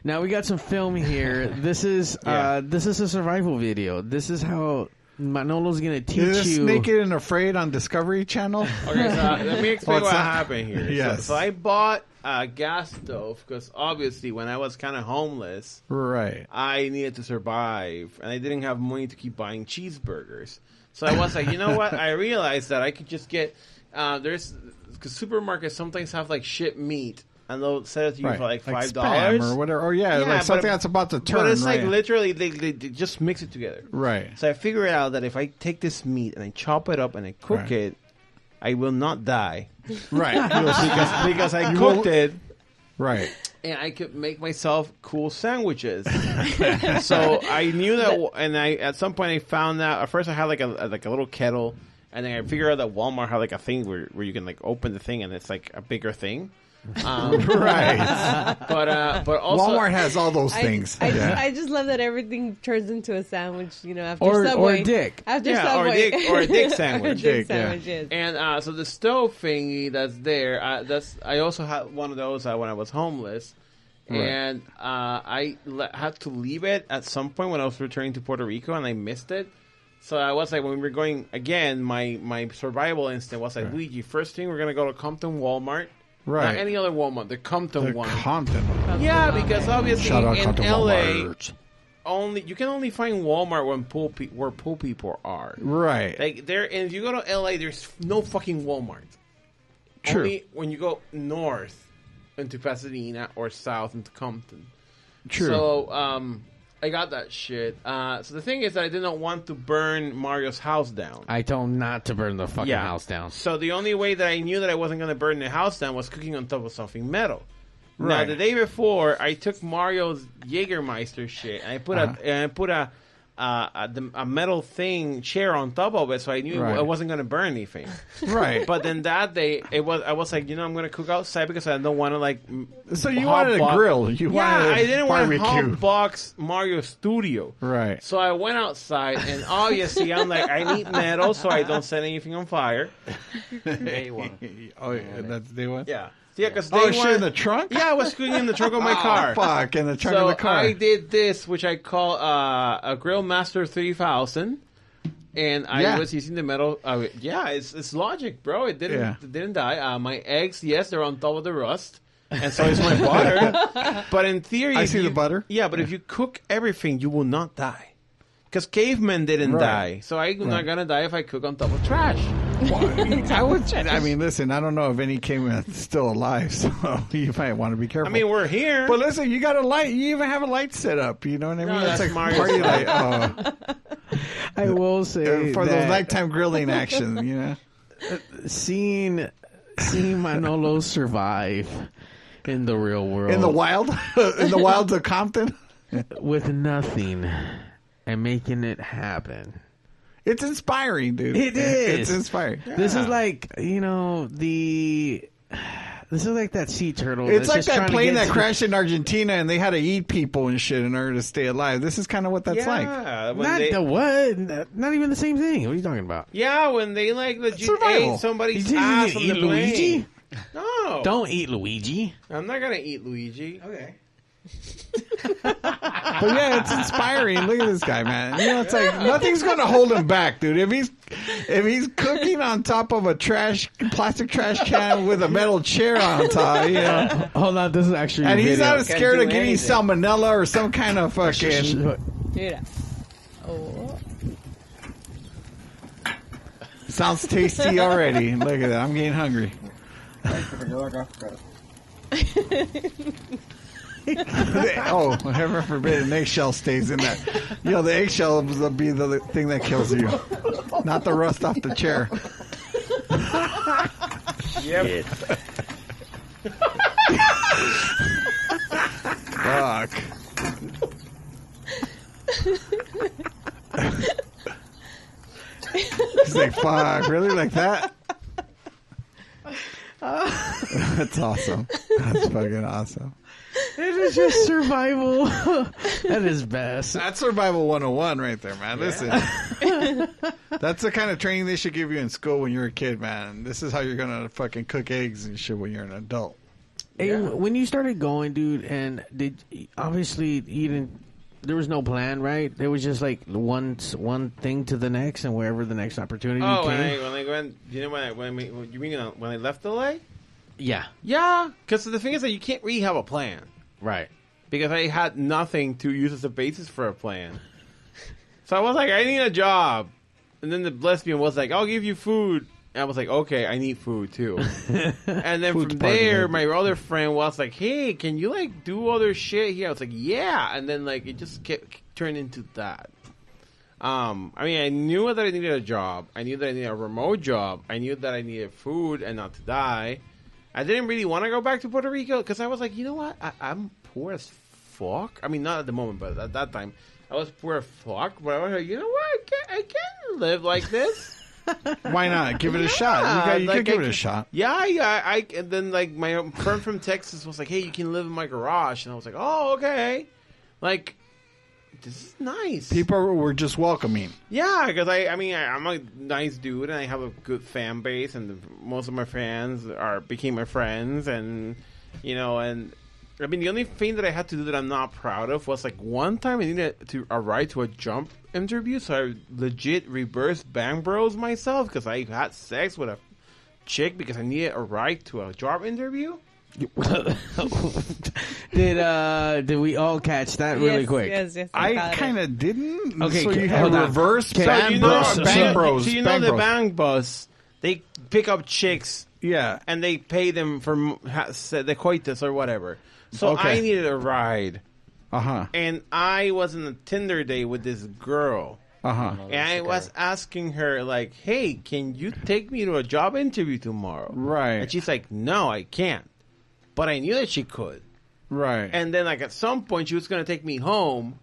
Now we got some film here. This is uh this is a survival video. This is how Manolo's gonna teach Is this you. Naked and Afraid on Discovery Channel? Okay, so uh, let me explain What's what that? happened here. So- Yes. So, I bought a gas stove because obviously when I was kind of homeless, right. I needed to survive, and I didn't have money to keep buying cheeseburgers. So I was like, you know what? I realized that I could just get uh, there's because supermarkets sometimes have like shit meat, and they'll sell it to you Right. for like Like five spam dollars or whatever. Or yeah, Yeah, like but- something that's about to turn. But it's like literally they, they, they just mix it together. Right. So I figured out that if I take this meat and I chop it up and I cook Right. it, I will not die Right. because because I cooked it right. and I could make myself cool sandwiches. so I knew that, and I at some point I found out. At first, I had like a like a little kettle, and then I figured out that Walmart had like a thing where where you can like open the thing and it's like a bigger thing. Um, Right. but uh, but also Walmart has all those I, things. I, yeah. I just love that everything turns into a sandwich, you know, after Or- or Subway. dick. After Yeah, or dick- or a dick sandwich. dick Dick, yeah. And uh, so the stove thingy that's there, uh, that's I also had one of those uh, when I was homeless, and uh, I le- had to leave it at some point when I was returning to Puerto Rico, and I missed it. So I was like, when we were going again, my my survival instinct was like, Luigi, first thing we're gonna go to Compton Walmart, Right. Not any other Walmart, the Compton the one. Compton. yeah, because obviously Shout out in Compton LA, Walmart. only you can only find Walmart when poor pe- where poor people are. Right. Like there, and if you go to LA, there's no fucking Walmart. True. Only when you go north into Pasadena or south into Compton. True. So um, I got that shit. Uh, so the thing is that I did not want to burn Mario's house down. I told him not to burn the fucking Yeah. house down. So the only way that I knew that I wasn't going to burn the house down was cooking on top of something metal. Now Right. the day before, I took Mario's Jägermeister shit and I put Uh-huh. a and I put a uh, a, a metal thing chair on top of it, so I knew Right. I wasn't going to burn anything. right. But then that day, it was I was like, you know, I'm going to cook outside because I don't want to like. So you hot wanted a grill. You yeah, wanted a I didn't want to barbecue. hot box Mario Studio. Right. So I went outside, and obviously I'm like, I need metal so I don't set anything on fire. Day one. Oh, yeah, that's day one. Yeah, yeah, because they Oh, shit in the trunk. Yeah, I was cooking in the trunk of my Oh, car. fuck, in the trunk so of the car. I did this, which I call uh, a Grill Master 3000. And I Yeah. was using the metal. Uh, yeah, it's it's logic, bro. It didn't Yeah. it didn't die. Uh, my eggs, yes, they're on top of the rust, and so is my butter. But in theory, I see the butter. Yeah, but if you cook everything, you will not die. Because cavemen didn't Right. die, so I'm not gonna die if I cook on top of trash. I would. I mean, listen. I don't know if any came in still alive, so you might want to be careful. I mean, we're here. but listen, you got a light. You even have a light set up. You know what I mean? No, it's that's like Mario's party light. light. Oh, I will say for those that nighttime grilling action. You know. seeing seeing Manolo survive in the real world In the wild, in the wilds of Compton, with nothing and making it happen. It's inspiring, dude. It is. It's inspiring. This is like you know the. This is like that sea turtle. It's that's like just that plane that to- crashed in Argentina, and they had to eat people and shit in order to stay alive. This is kind of what that's like. yeah, when Not they- the what? Not- Not even the same thing. What are you talking about? yeah, when they like legit Survival. ate somebody's You ass didn't on eat the plane. No, Don't eat Luigi. I'm not gonna eat Luigi. Okay. But yeah, it's inspiring. Look at this guy, man. You know, it's like nothing's gonna hold him back, dude. If he's if he's cooking on top of a trash plastic trash can with a metal chair on top, you know, Hold on, this is actually and he's video. not scared of getting anything. salmonella or some kind of fucking Mira. Oh. sounds tasty already. Look at that. I'm getting hungry. oh, heaven forbid an eggshell stays in that. You know, the eggshell will be the thing that kills you, not the rust off the chair. Yep. Fuck. He's like, fuck, really? Like that? That's awesome. That's fucking awesome. It is just survival. that is best. That's survival 101 right there, man. Listen. That's the kind of training they should give you in school when you're a kid, man. This is how you're going to fucking cook eggs and shit when you're an adult. Hey, when you started going, dude, and did obviously you didn't. There was no plan, right? There was just like one one thing to the next, and wherever the next opportunity Oh, when I came. when I went, you know when I when, we, you mean uh, when I left LA? yeah, Yeah, because the thing is that you can't really have a plan right. because I had nothing to use as a basis for a plan. So I was like, I need a job, and then the lesbian was like, I'll give you food. And I was like, okay, I need food too. and then Food's from part of there, it. my other friend was like, hey, can you like do other shit here? I was like, yeah. And then like it just kept turned into that. Um, I mean, I knew that I needed a job. I knew that I needed a remote job. I knew that I needed food and not to die. I didn't really want to go back to Puerto Rico because I was like, you know what? I, I'm poor as fuck. I mean, not at the moment, but at that time, I was poor as fuck. But I was like, you know what? I can't, I can't live like this. Why not? Give it a shot. You, got, you like, could give I it a shot. Yeah, yeah. I and then like my friend from Texas was like, "Hey, you can live in my garage," and I was like, "Oh, okay." Like, this is nice. People were just welcoming. Yeah, because I, I mean, I, I'm a nice dude, and I have a good fan base, and the, most of my fans are became my friends, and you know, and I mean, the only thing that I had to do that I'm not proud of was like one time I needed to arrive to a jump interview, so I legit reverse bang bros myself because I had sex with a chick because I needed a ride to a job interview. did uh did we all catch that really yes, quick? Yes, yes. I got it. kind of didn't. Okay, so ca- you have hold reverse Okay, bang, you bros, know, so- bang bros. so you know bang the bros. bang bus, they pick up chicks Yeah. and they pay them for ha- the coitus or whatever. So Okay. I needed a ride, Uh huh. and I was on a Tinder date with this girl, Uh huh. and I was asking her like, "Hey, can you take me to a job interview tomorrow?" Right. And she's like, "No, I can't," but I knew that she could. Right. And then like at some point, she was gonna take me home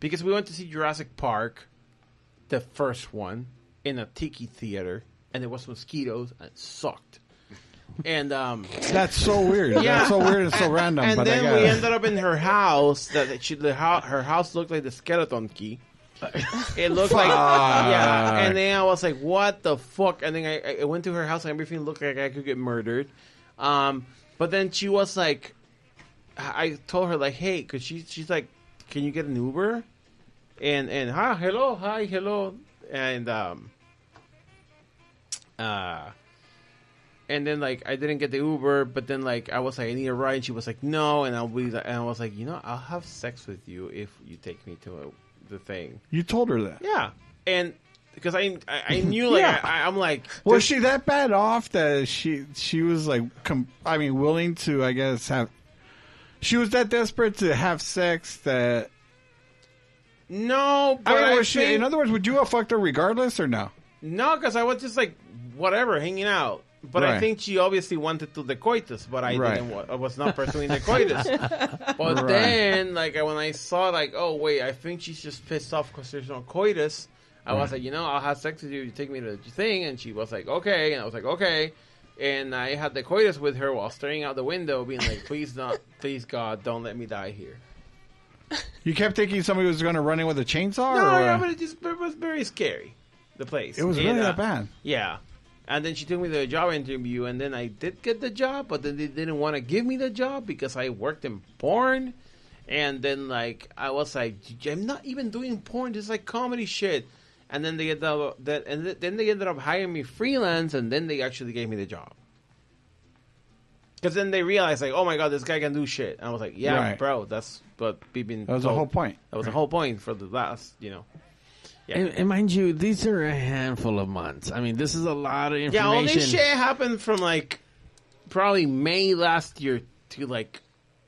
because we went to see Jurassic Park, the first one, in a tiki theater, and there was mosquitoes and it sucked. And um, That's so weird. That's so weird and so random. and but then I got we ended up in her house. That she, the house, her house looked like the skeleton key. It looked like yeah. And then I was like, "What the fuck?" And then I, I went to her house, and everything looked like I could get murdered. Um, but then she was like, I told her like, "Hey," because she she's like, "Can you get an Uber?" And and hi, hello, hi, hello, and um, uh, and then like I didn't get the Uber, but then like I was like I need a ride, and she was like no, and I'll be and I was like you know I'll have sex with you if you take me to a, the thing. You told her that. Yeah, and because I I, I knew like Yeah. I, I'm like Was she that bad off that she she was like, com- I mean, willing to, I guess, have. She was that desperate to have sex that. no, but I I, mean, was she? think- In other words, would you have fucked her regardless or no? no, because I was just like whatever hanging out. But I think she obviously wanted to the coitus, but I Right. didn't. wa- I was not pursuing the coitus. but Right. then, like when I saw, like, oh wait, I think she's just pissed off because there's no coitus. I was like, you know, I'll have sex with you. You take me to the thing, and she was like, okay, and I was like, okay. And I had the coitus with her while staring out the window, being like, please not, please God, don't let me die here. You kept thinking somebody was going to run in with a chainsaw, No, or yeah, uh, but it just it was very scary. The place. it was And, really uh, that bad. Yeah. And then she took me to a job interview, and then I did get the job, but then they didn't want to give me the job because I worked in porn. And then like I was like, I'm not even doing porn. This is like comedy shit. And then they ended up that, and th- then they ended up hiring me freelance, and then they actually gave me the job. Because then they realized like, oh my god, this guy can do shit. And I was like, yeah, Right. bro, that's what we've been. That was the whole point. That was the whole point for the last, you know. Yeah. And, and mind you, these are a handful of months. I mean, this is a lot of information. Yeah, all this shit happened from like probably May last year to like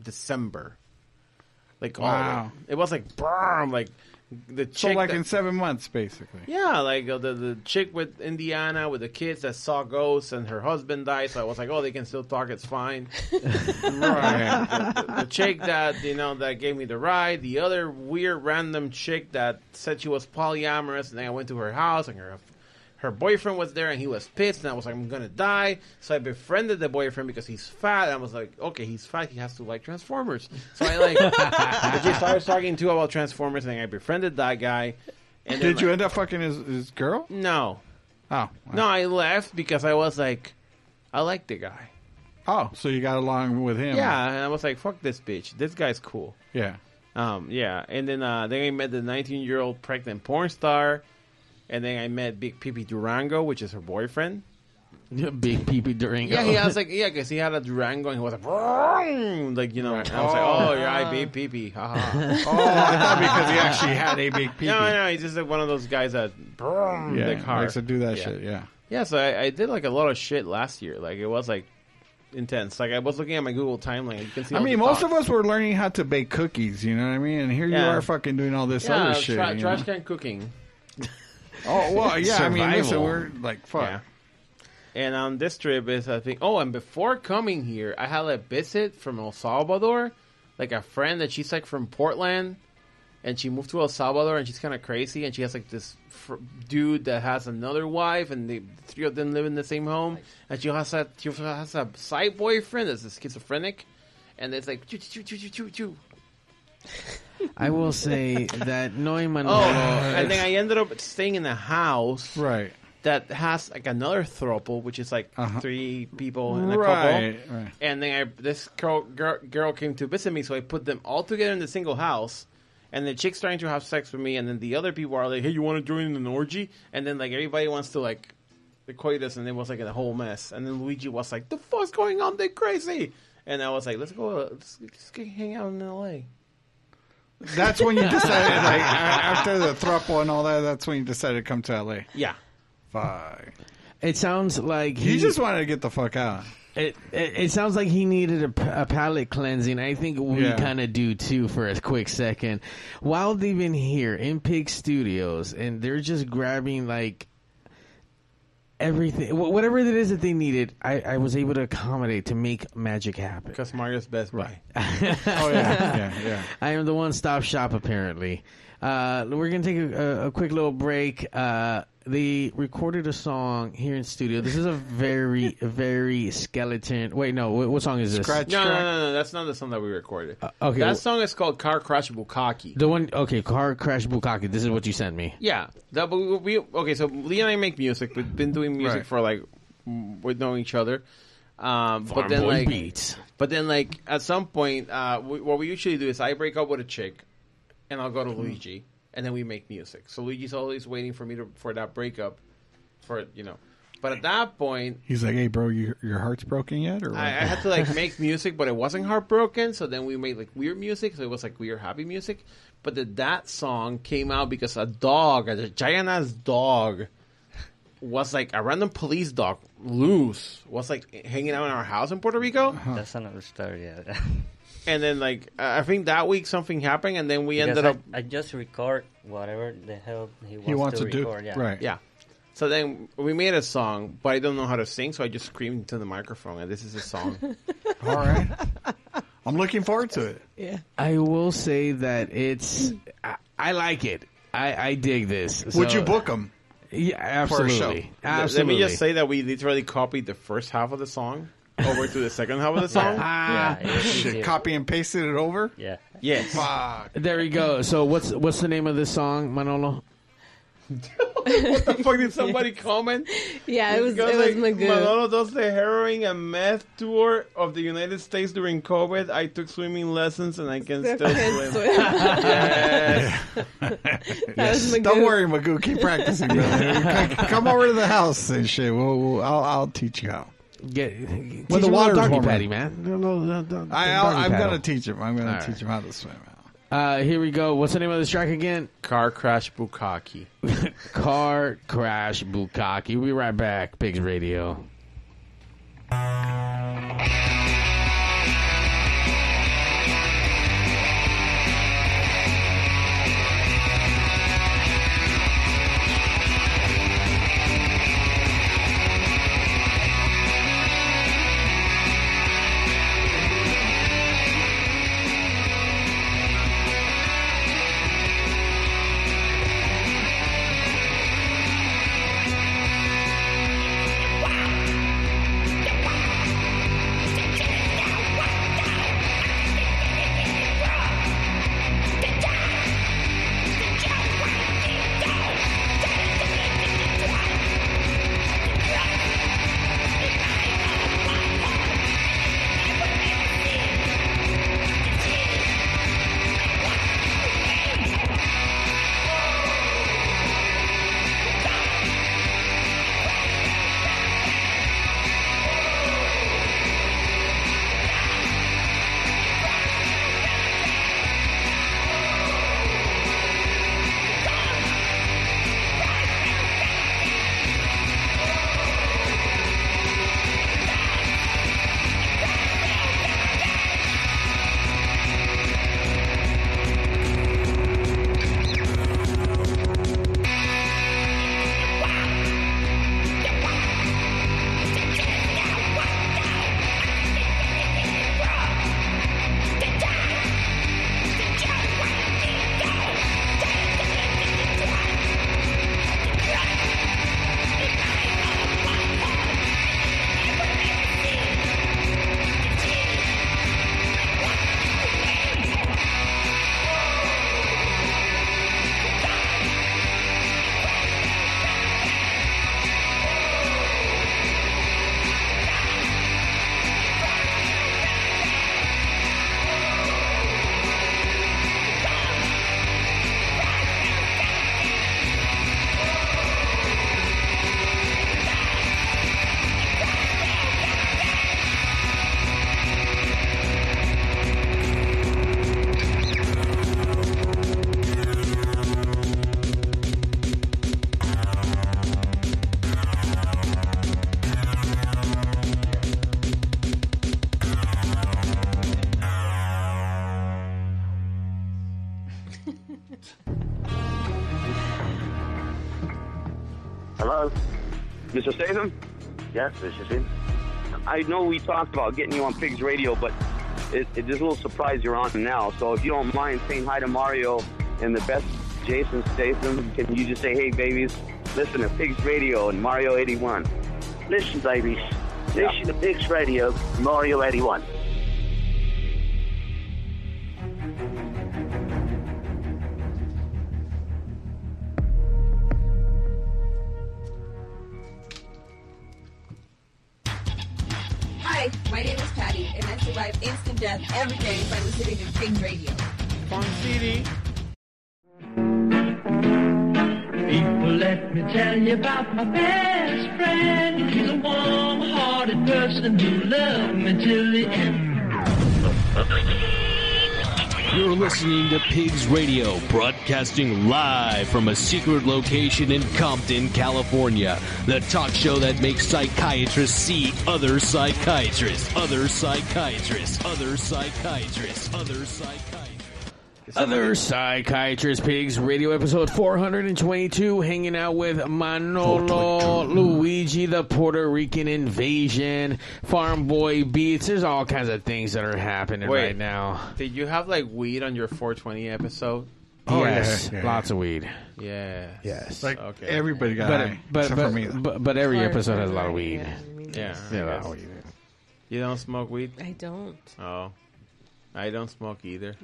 December. Like all it. Wow. it was like boom, like the So chick. like that- in seven months, basically. yeah, like uh, the the chick with Indiana with the kids that saw ghosts and her husband died. So I was like, oh, they can still talk. It's fine. Right. the, the- the chick that you know that gave me the ride, the other weird random chick that said she was polyamorous, and then I went to her house and her her boyfriend was there and he was pissed, and I was like, I'm gonna die. So I befriended the boyfriend because he's fat. And I was like, okay, he's fat, he has to like Transformers. So I like I just started talking to about Transformers, and I befriended that guy. And then, Did you like- end up fucking his, his girl? No, Oh. no, I left because I was like, I like the guy. Oh, so you got along with him? Yeah, and I was like, fuck this bitch. This guy's cool. Yeah. Um, yeah, and then uh, then I met the 19 year old pregnant porn star, and then I met Big Pipi Durango, which is her boyfriend. Big peepee Durango. Yeah, he was like yeah, because he had a Durango and he was like, "Vroom," like you know. And I was like, oh, you're I Big Pipi, haha. Oh, I thought because he actually had a big pee. no, no, he's just like one of those guys that vroom, Yeah, like hard. likes to do that Yeah. shit. Yeah. Yeah, so I, I did like a lot of shit last year. Like it was like intense. Like I was looking at my Google timeline. You can see. I mean, most thoughts. of us were learning how to bake cookies. You know what I mean? And here you are, fucking doing all this yeah, other shit. tra- you trash know? can cooking. Oh well, yeah. I mean, listen, we're like fuck. Yeah. And on this trip is I think oh and before coming here I had a visit from El Salvador, like a friend that she's like from Portland, and she moved to El Salvador and she's kind of crazy and she has like this fr- dude that has another wife and the three of them live in the same home and she has a she has a side boyfriend that's a schizophrenic, and it's like choo choo choo choo choo choo. I will say that knowing Manolo, Oh, and then I ended up staying in a house Right. that has like another throuple, which is like Uh-huh. three people in a Right. couple. Right. And then I this girl, girl girl came to visit me, so I put them all together in the single house. And the chick's trying to have sex with me, and then the other people are like, "Hey, you want to join in an orgy?" And then like everybody wants to like the coitus, and it was like a whole mess. And then Luigi was like, "The fuck's going on? They're crazy!" And I was like, "Let's go, let's, let's go hang out in L.A." That's when you decided, like, after the thruple and all that. That's when you decided to come to LA. Yeah, Fuck. it sounds like he You just wanted to get the fuck out. It, it, it sounds like he needed a, p- a palate cleansing. I think we Yeah. kind of do too for a quick second. While they've been here in Pig Studios and they're just grabbing like everything, whatever it is that they needed, I, I was able to accommodate to make magic happen. because Mario's Best Buy. Oh yeah, yeah, yeah. I am the one stop shop apparently. Uh, we're gonna take a, a, a quick little break. Uh, they recorded a song here in studio. This is a very, very skeleton. Wait, no, what, what song is this? Scratch No, no, track. no, no, that's not the song that we recorded. okay, that well- song is called "Car Crash Bukaki." The one, okay, car crash Bukaki. This is what you sent me. Yeah, that we, we okay. So Lee and I make music. We've been doing music Right. for like with knowing each other. Um, but then Boy like, beats. but then like at some point, uh, we, what we usually do is I break up with a chick, and I'll go to Luigi, and then we make music. So Luigi's always waiting for me to for that breakup, for you know. But at that point, He's like, "Hey, bro, your your heart's broken yet?" Or? I, I had to like make music, but it wasn't heartbroken. So then we made like weird music. So it was like weird happy music. But the, that song came out because a dog, a giant ass dog, was like a random police dog, loose, was like hanging out in our house in Puerto Rico. Uh-huh. That's another story. Yeah. And then like I I think that week something happened, and then we Because ended I, up I just record whatever the hell he wants, he wants to, to, do. Yeah. right. yeah. So then we made a song, but I don't know how to sing, so I just screamed into the microphone, and this is a song. All right. I'm looking forward to it. Yeah. I will say that it's. I, I like it. I, I dig this. Would So- you book him? Yeah, for a show? absolutely. Let- Absolutely. Let me just say that we literally copied the first half of the song over to the second half of the song. Ah, Yeah, it's copy and pasted it over. Yeah. Yes. Fuck. there you go. So what's what's the name of this song, Manolo? What the fuck did somebody comment? Yeah, it was Because, it was like, Magoo. Manolo does the heroin and meth tour of the United States during COVID. I took swimming lessons and I can Still still swim. swim. yes. That was Magoo. Don't worry, Magoo. Keep practicing, brother. Come over to the house and shit. We'll, we'll, I'll, I'll teach you how. Get, When teach the him a water's doggy warmer. patty, man. No, no, no, no, I, doggy I'll, I'm going to teach him. I'm going All to teach right. him how to swim. Uh, here we go. What's the name of this track again? Car crash Bukaki. Car Crash Bukaki. We'll be right back. Pigs Radio. Mr. Statham? Yes, this is him. I know we talked about getting you on Pigs Radio, but it, it, there's a little surprise you're on now. So if you don't mind saying hi to Mario and the best Jason Statham, can you just say, hey, babies, listen to Pigs Radio and Mario 81? Listen, babies. Listen to Pigs Radio, Mario 81. Who loved me till the end. You're listening to Pigs Radio, broadcasting live from a secret location in Compton, California. The talk show that makes psychiatrists see other psychiatrists, other psychiatrists, other psychiatrists, other psychiatrists. Other Psychiatrist Pigs Radio episode 422, hanging out with Manolo, Luigi, the Puerto Rican invasion, Farm Boy Beats. There's all kinds of things that are happening Wait. right now. Did you have like weed on your 420 episode? Oh, yes, yeah, yeah, lots of weed. Yeah. Yes. Like Okay. everybody got But, high, but, but, for me. but, but every Hard episode has a lot of weed. yeah, Yeah. Yeah, a I lot of guess. weed. You don't smoke weed? I don't. Oh. I don't smoke either.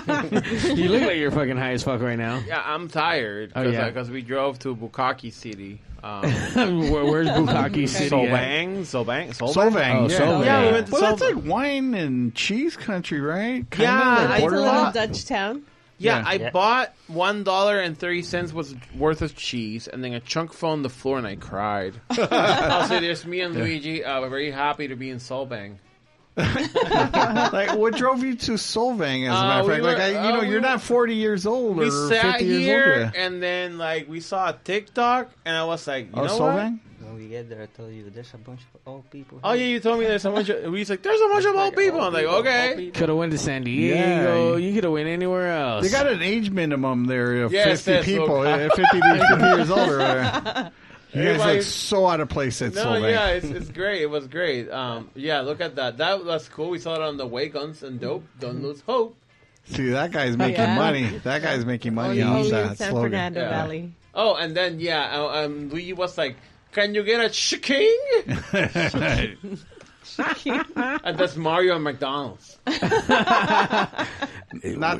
you look like you're fucking high as fuck right now. Yeah, I'm tired Oh, yeah. because yeah? we drove to Bukaki City. Um, Where- where's Bukaki City? Solvang, Solvang, Solvang. Solvang, Oh, yeah. Solvang. Yeah, we went to Well, that's like wine and cheese country, right? Kinda Yeah, like It's a little Dutch town. Yeah, Yeah. I Yeah. bought one dollar and thirty cents was worth of cheese, and then a chunk fell on the floor, and I cried. I'll say, "There's me and Luigi. Uh, we're very happy to be in Solvang." like, what drove you to Solvang? As a Uh, matter of we fact, like, were- I, you uh, know, we you're were- not 40 years old We or sat 50 years here, old. Yeah. and then like we saw a TikTok, and I was like, "You Oh, know Solvang? When we get there, I tell you there's a bunch of old people. what? Oh yeah, you told me there's a bunch of. He's like, "There's a bunch of old people." I'm like, "Okay." Could have went to San Diego. Yeah. You could have went anywhere else. They got an age minimum there of Yes, 50 people, okay. uh, 50 to 50 years old. Or whatever. You guys Everybody- look so out of place at No, Solvang. yeah, it's, it's great. It was great. Um, yeah, look at that. That was cool. We saw it on the way. Guns and dope. Don't lose hope. See, that guy's making Yeah. money. That guy's making money Only, off in that San slogan. Fernando Yeah. Valley. Oh, and then yeah, uh, um, Luigi was like, "Can you get a chicken?" and that's Mario at McDonald's. Not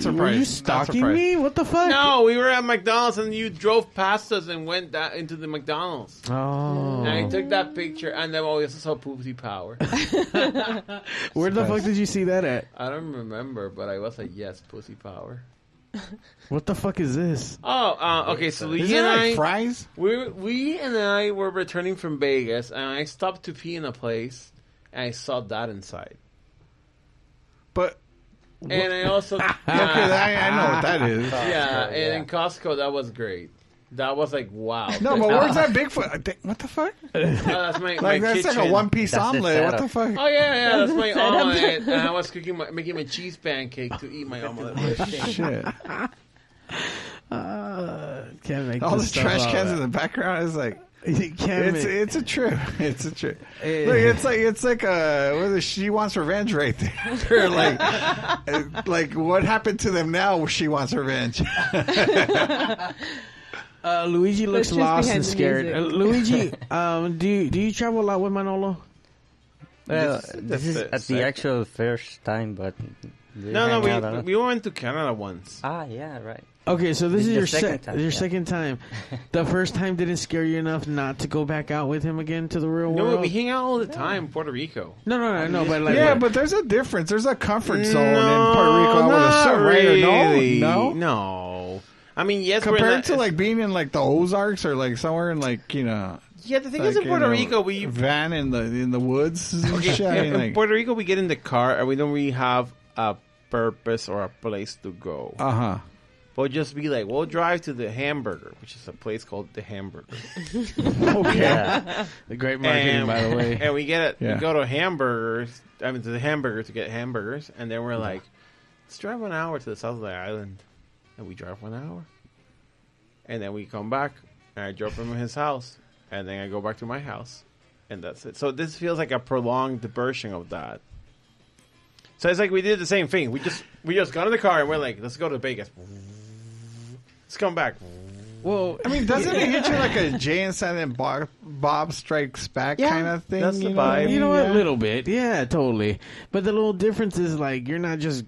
surprised. Were you Not stalking surprised. me? What the fuck? No, we were at McDonald's and you drove past us and went da- into the McDonald's. Oh. And I took that picture and then oh, we also saw Poopy Power. Where the fuck did you see that at? I don't remember, but I was like, yes, Pussy Power. What the fuck is this? Oh, uh, okay. So Is Luigi it and like I, fries? we we and I were returning from Vegas, and I stopped to pee in a place, and I saw that inside. But And I also okay, I, I know what that is. yeah, and in Costco that was great. That was like wow. No, but where's that Bigfoot? I What the fuck? Oh, that's my, Like my that's like a one piece That's omelet. What the fuck? Oh yeah, yeah, that's my omelet. and I was cooking, my, making my cheese pancake to eat my omelet. with. Shit. Uh, can't make All this the stuff trash up. cans in the background is like You can't it's make- it's a trip. It's a trip. Eh. Look, it's like it's like uh, what is it? she wants revenge right there. Like, uh, like what happened to them now? She wants revenge. Uh, Luigi looks truth lost and scared. Uh, Luigi, um, do you, do you travel a lot with Manolo? Well, This- this, is at the actual first time, but No, no, hang out a we we went to Canada once. ah, yeah, right. Okay, so this This is is your second sec- time, your yeah. second time. The first time didn't scare you enough not to go back out with him again to the real No, world. No, we hang out all the time in Puerto Rico. no, no, no, no, but like, yeah, what- but there's a difference. There's a comfort zone in Puerto Rico. I would assume, really. No, no. no. I mean, yes, we're in Compared the- to like being in like the Ozarks or like somewhere in like you know. yeah. The thing like, is, in you Puerto know, Rico, we van in the in the woods and Okay, shit. I mean, in like, Puerto Rico, we get in the car and we don't really have a purpose or a place to go. uh huh. We'll just be like, we'll drive to the Hamburger, which is a place called the Hamburger. Okay. Yeah. the great marketing, and, by the way. And we get it. Yeah. We go to hamburgers. I mean, to the hamburger to get hamburgers, and then we're mm-hmm. like, let's drive one hour to the south of the island, and we drive one hour, and then we come back, and I drop him in his house, and then I go back to my house, and that's it. So this feels like a prolonged version of that. So it's like we did the same thing. We just we just got in the car and we're like, let's go to Vegas. Let's come back. Well, I mean, doesn't it hit you like a Jay and Silent Bob, Bob Strikes Back Yeah, kind of thing? that's the you know what vibe. You know? Yeah. A little bit, yeah, totally. But the little difference is like you're not just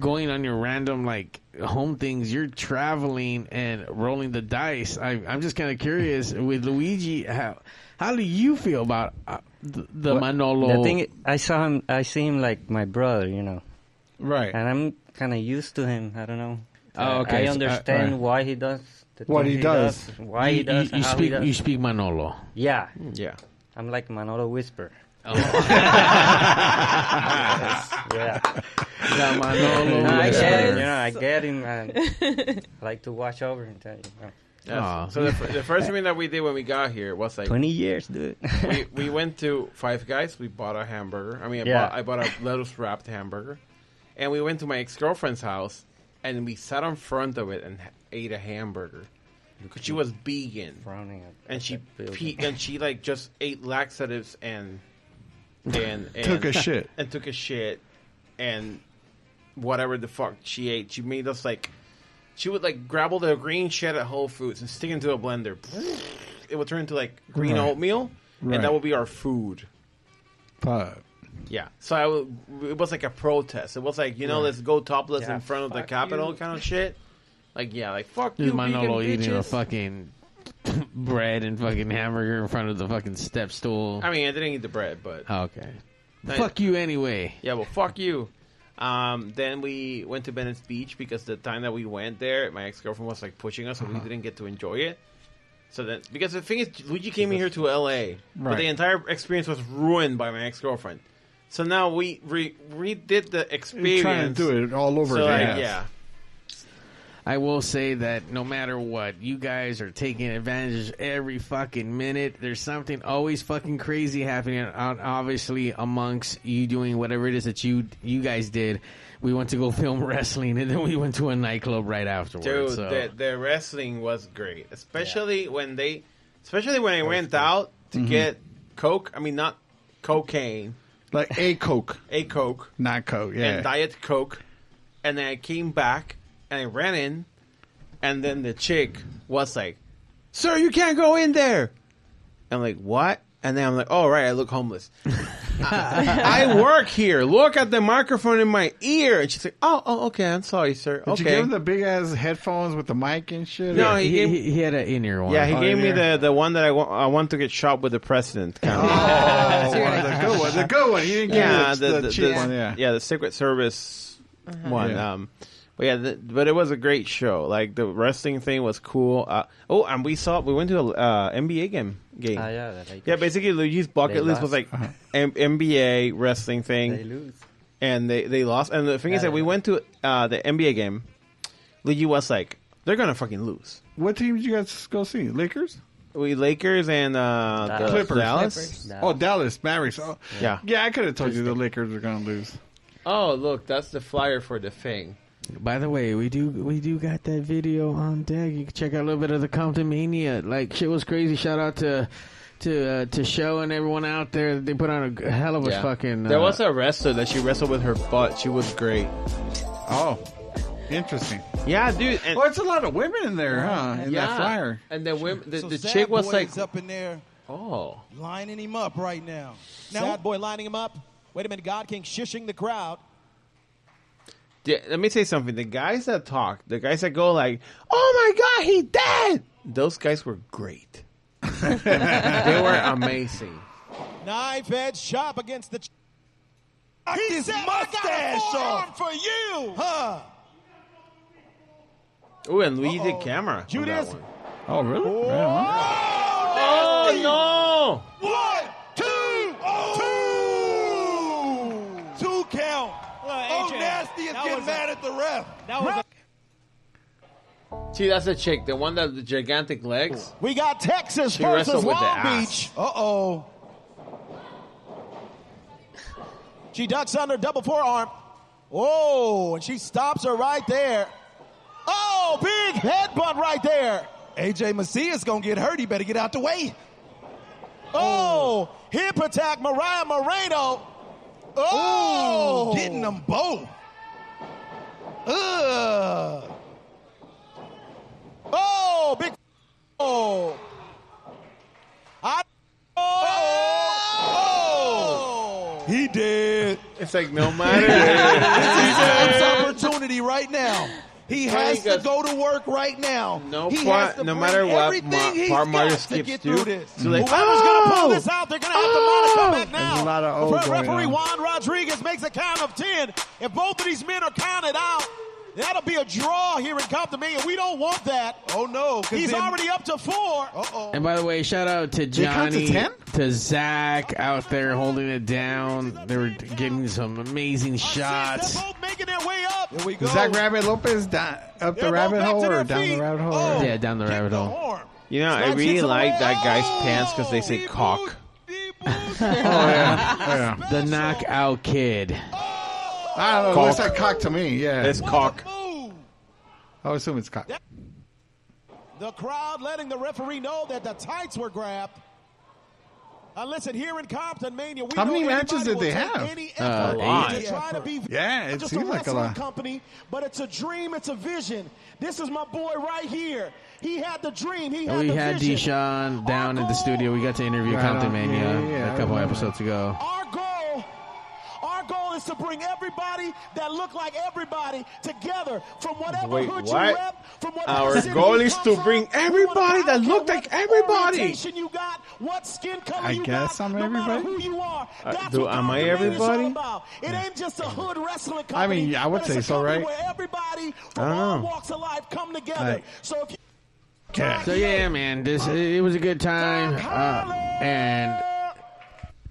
going on your random like home things. You're traveling and rolling the dice. I, I'm just kind of curious with Luigi. How how do you feel about uh, the, the Well, Manolo? The thing, I saw him. I see him like my brother, you know, Right. and I'm kind of used to him. I don't know. Oh, Uh, okay. I So, uh, understand why he does the What things he does. why you, he does, you, you speak he does. you speak Manolo. yeah, Yeah. I'm like Manolo Whisper. Oh. Yeah, The Manolo. no, I get it. You know, I get him, and I like to watch over him. Tell you, you. Yes. So the, fir- the first thing that we did when we got here was like twenty years, dude. we, we went to Five Guys. We bought a hamburger. I mean, I, Yeah. bought, I bought a lettuce wrapped hamburger, and we went to my ex girlfriend's house, and we sat in front of it and ate a hamburger because she was vegan, Frowning at, and she at that pe- and she like just ate laxatives and and, and Took a shit. and took a shit and whatever the fuck she ate. She made us like she would like grab all the green shit at Whole Foods and stick it into a blender. It would turn into like green Right. oatmeal, Right. and that would be our food. But Yeah. So I w it was like a protest. It was like, you know, Right. let's go topless Yeah, in front of the fuck Capitol you. kind of shit. Like, yeah, like, fuck There's you, Manolo vegan eating a bitches. fucking bread and fucking hamburger in front of the fucking step stool. I mean, I didn't eat the bread, but. Oh, okay. I- Fuck you anyway. Yeah, well, fuck you. Um, then we went to Venice Beach because the time that we went there, my ex girlfriend was like pushing us, so we Uh-huh. didn't get to enjoy it. So then, because the thing is, Luigi came in here to LA, but Right. the entire experience was ruined by my ex girlfriend. So now we re- redid the experience. trying to do it all over So again. like, yeah. I will say that no matter what, you guys are taking advantage every fucking minute. There's something always fucking crazy happening. Obviously, amongst you doing whatever it is that you you guys did, we went to go film wrestling, and then we went to a nightclub right afterwards. Dude, so. the, the wrestling was great, especially when they, especially when I went out to Mhm. get coke. I mean, not cocaine, like a coke, a coke, not coke. Yeah. and diet coke, and then I came back and I ran in, and then the chick was like, "Sir, you can't go in there." I'm like, "What?" And then I'm like, "Oh right, I look homeless. I work here. Look at the microphone in my ear." And she's like, "Oh, oh, okay. I'm sorry, sir. Did okay." you give him the big ass headphones with the mic and shit? No, or- he gave- he- he had an in ear one. Yeah, he Oh, gave me in-ear. the, the one that I want, I want to get shot with the president. Kind of. Oh, the good one. The good one. He didn't give yeah, you the, the, cheap one. Yeah. the Secret Service Uh-huh. one. Yeah. Um, but yeah, the, but it was a great show. Like the wrestling thing was cool. Uh, oh, and we saw we went to a uh, NBA game. Game. Ah, yeah, yeah, basically Luigi's bucket They list was like M- NBA wrestling thing. They lose. and they they lost. And the thing is Yeah, that we went to uh, the NBA game. Luigi was like, "They're gonna fucking lose." What team did you guys go see? Lakers? We Lakers and uh, the Clippers. Dallas. Oh, Dallas Mavericks. Oh, Yeah. Yeah, I could have told you the Lakers were going to lose. Oh, look, that's the flyer for the thing. By the way, we do we do got that video on deck. You can check out a little bit of the Compton Mania. Like shit was crazy. Shout out to to uh, to show and everyone out there. They put on a hell of a Yeah. fucking. Uh, There was a wrestler that she wrestled with her butt. She was great. Oh, interesting. Yeah, dude. And oh, it's a lot of women in there, huh? In yeah. that flyer. And the women, the, So the chick was like, up in there oh, lining him up right now. Now, Sad boy lining him up. Wait a minute, God King shushing the crowd. Yeah, let me say something. The guys that talk, the guys that go like, "Oh my god, he dead!" Those guys were great. they were amazing. Knife edge chop against the. Ch- he his said, mustache I got a forearm off." for you. Huh? Oh, and Luigi did camera. on that Judas. one. Oh, really? Right on. Oh One, two, two, Two count. Oh, AJ, nasty is that getting was a- mad at the ref. That was. A! See, that's a chick, the one that the gigantic legs. we got Texas She versus wrestled with the Long. Beach. Uh oh. She ducks under double forearm. Oh, and she stops her right there. Oh, big headbutt right there. AJ Macias is gonna get hurt. He better get out the way. Oh, hip attack, Mariah Moreno. Oh, Getting them both. Ugh. Oh, big. Oh. I. Oh. oh. He did. It's like no matter. It's his opportunity right now. He has to go to work right now. No he part- has to no matter what ma- part Mario to skips get to, through this. so like, Whoever's going to pull Oh! this out, they're going to have to mount come oh! back now. There's a lot of oh Re- Referee. Juan Rodriguez makes a count of 10. If both of these men are counted out, that'll be a draw here in Compton Mania. We don't want that. Oh no, He's then- already up to four. Uh-oh. And by the way, shout out to They count to Johnny, 10? to Zach out there holding it down. They were getting some amazing shots. They're both making their way up. Here we go. Zach Rabbit Lopez down, up the They're both rabbit hole or their down the rabbit hole? Oh. Yeah, down the rabbit hole. Horn. You know, I really like away. that guy's pants because they say cock. Oh, yeah. Oh, yeah. The knockout kid. Oh, I don't know. It looks like cock to me. Yeah. It's cock. I would assume it's cock. The crowd letting the referee know that the tights were grabbed. Uh, listen, here in Compton Mania, we How many anybody matches did they have? Any Uh, effort eight. to try to be Yeah, it just seems a like a wrestling lot. company, but it's a dream, it's a vision. This is my boy right here. He had the dream. He had We the had vision. Deshaun down in the studio. We got to interview Right Compton on. Mania Yeah, yeah, yeah. a I couple episodes ago. Our goal is to bring everybody that look like everybody together from whatever Wait, hood what? you rep, from whatever Our city goal you is to from. bring We wanna- everybody that look care like what everybody. you got, what skin color I you guess got, I'm no matter everybody. who you are. Uh, That's do- what am I is all everybody? about. It ain't just a hood wrestling company. I mean, yeah, I would say so, right? Where everybody from all walks of life come together. Right. So if you Okay. So yeah, man, this it was a good time, uh, and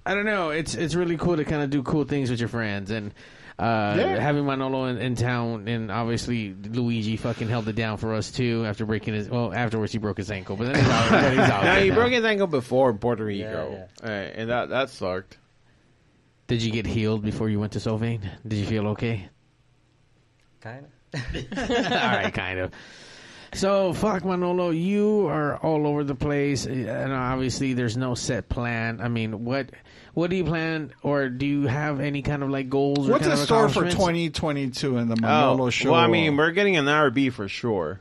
I don't know, it's it's really cool to kind of do cool things with your friends, and uh, Yeah. having Manolo in, in town, and obviously Luigi fucking held it down for us too after breaking his. Well, afterwards he broke his ankle, but then he's all, but he's all Now he now. broke his ankle before in Puerto Rico, Yeah, Uh, and that that sucked. Did you get healed before you went to Solvang? Did you feel okay? Kind of. All right, kind of. So, fuck Manolo, you are all over the place, and obviously there's no set plan. I mean, what what do you plan, or do you have any kind of like goals? or What's in store for 2022 in the Manolo Oh, show? well, I mean, we're getting an RV for sure,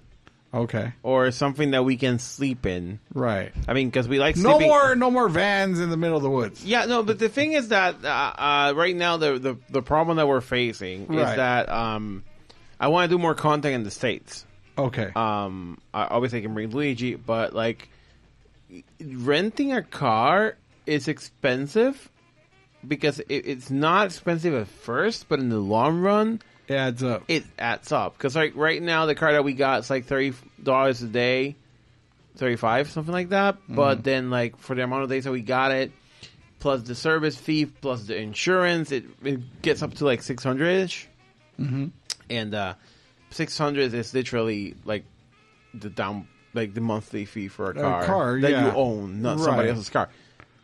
okay, or something that we can sleep in. right. I mean, because we like No more, no more vans in the middle of the woods. Yeah, no, but the thing is that uh, uh, right now the, the the problem that we're facing is that um, I want to do more content in the states. Okay. Um, I, obviously I can bring Luigi, but like renting a car is expensive because it, it's not expensive at first, but in the long run, it adds up. It adds up because like right now the car that we got is like thirty dollars a day, thirty five something like that. But Mhm. then like for the amount of days that we got it, plus the service fee, plus the insurance, it, it gets up to like six hundred ish Mm-hmm. and uh, six hundred is literally like the down like the monthly fee for a A car, car, that yeah. you own, not somebody else's car,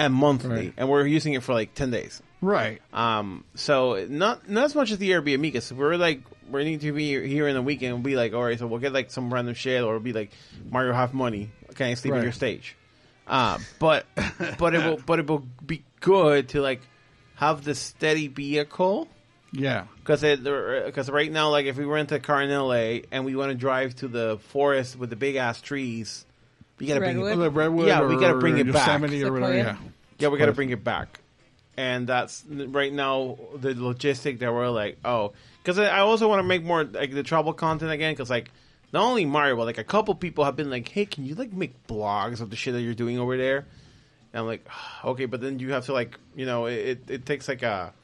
and monthly, Right. and we're using it for like ten days. Right. Um. So not not as much as the Airbnb because we're like we need to be here in the weekend. and be like, all right, so we'll get like some random shit, or it'll be like Mario have money. Can I sleep on your stage? Uh, but but it will but it will be good to like have the steady vehicle Yeah. because it because right now, like if we rent a car in LA and we want to drive to the forest with the big ass trees, we gotta bring Redwood? it. The Redwood yeah, we gotta or bring it back. Yosemite or whatever, yeah. Yeah, we gotta bring it back. And that's right now the logistic that we're like, oh, because I also want to make more like the travel content again. Because like not only Mario, but like a couple people have been like, hey, can you like make blogs of the shit that you're doing over there? And I'm like, okay, but then you have to like, you know, it, it, it takes like a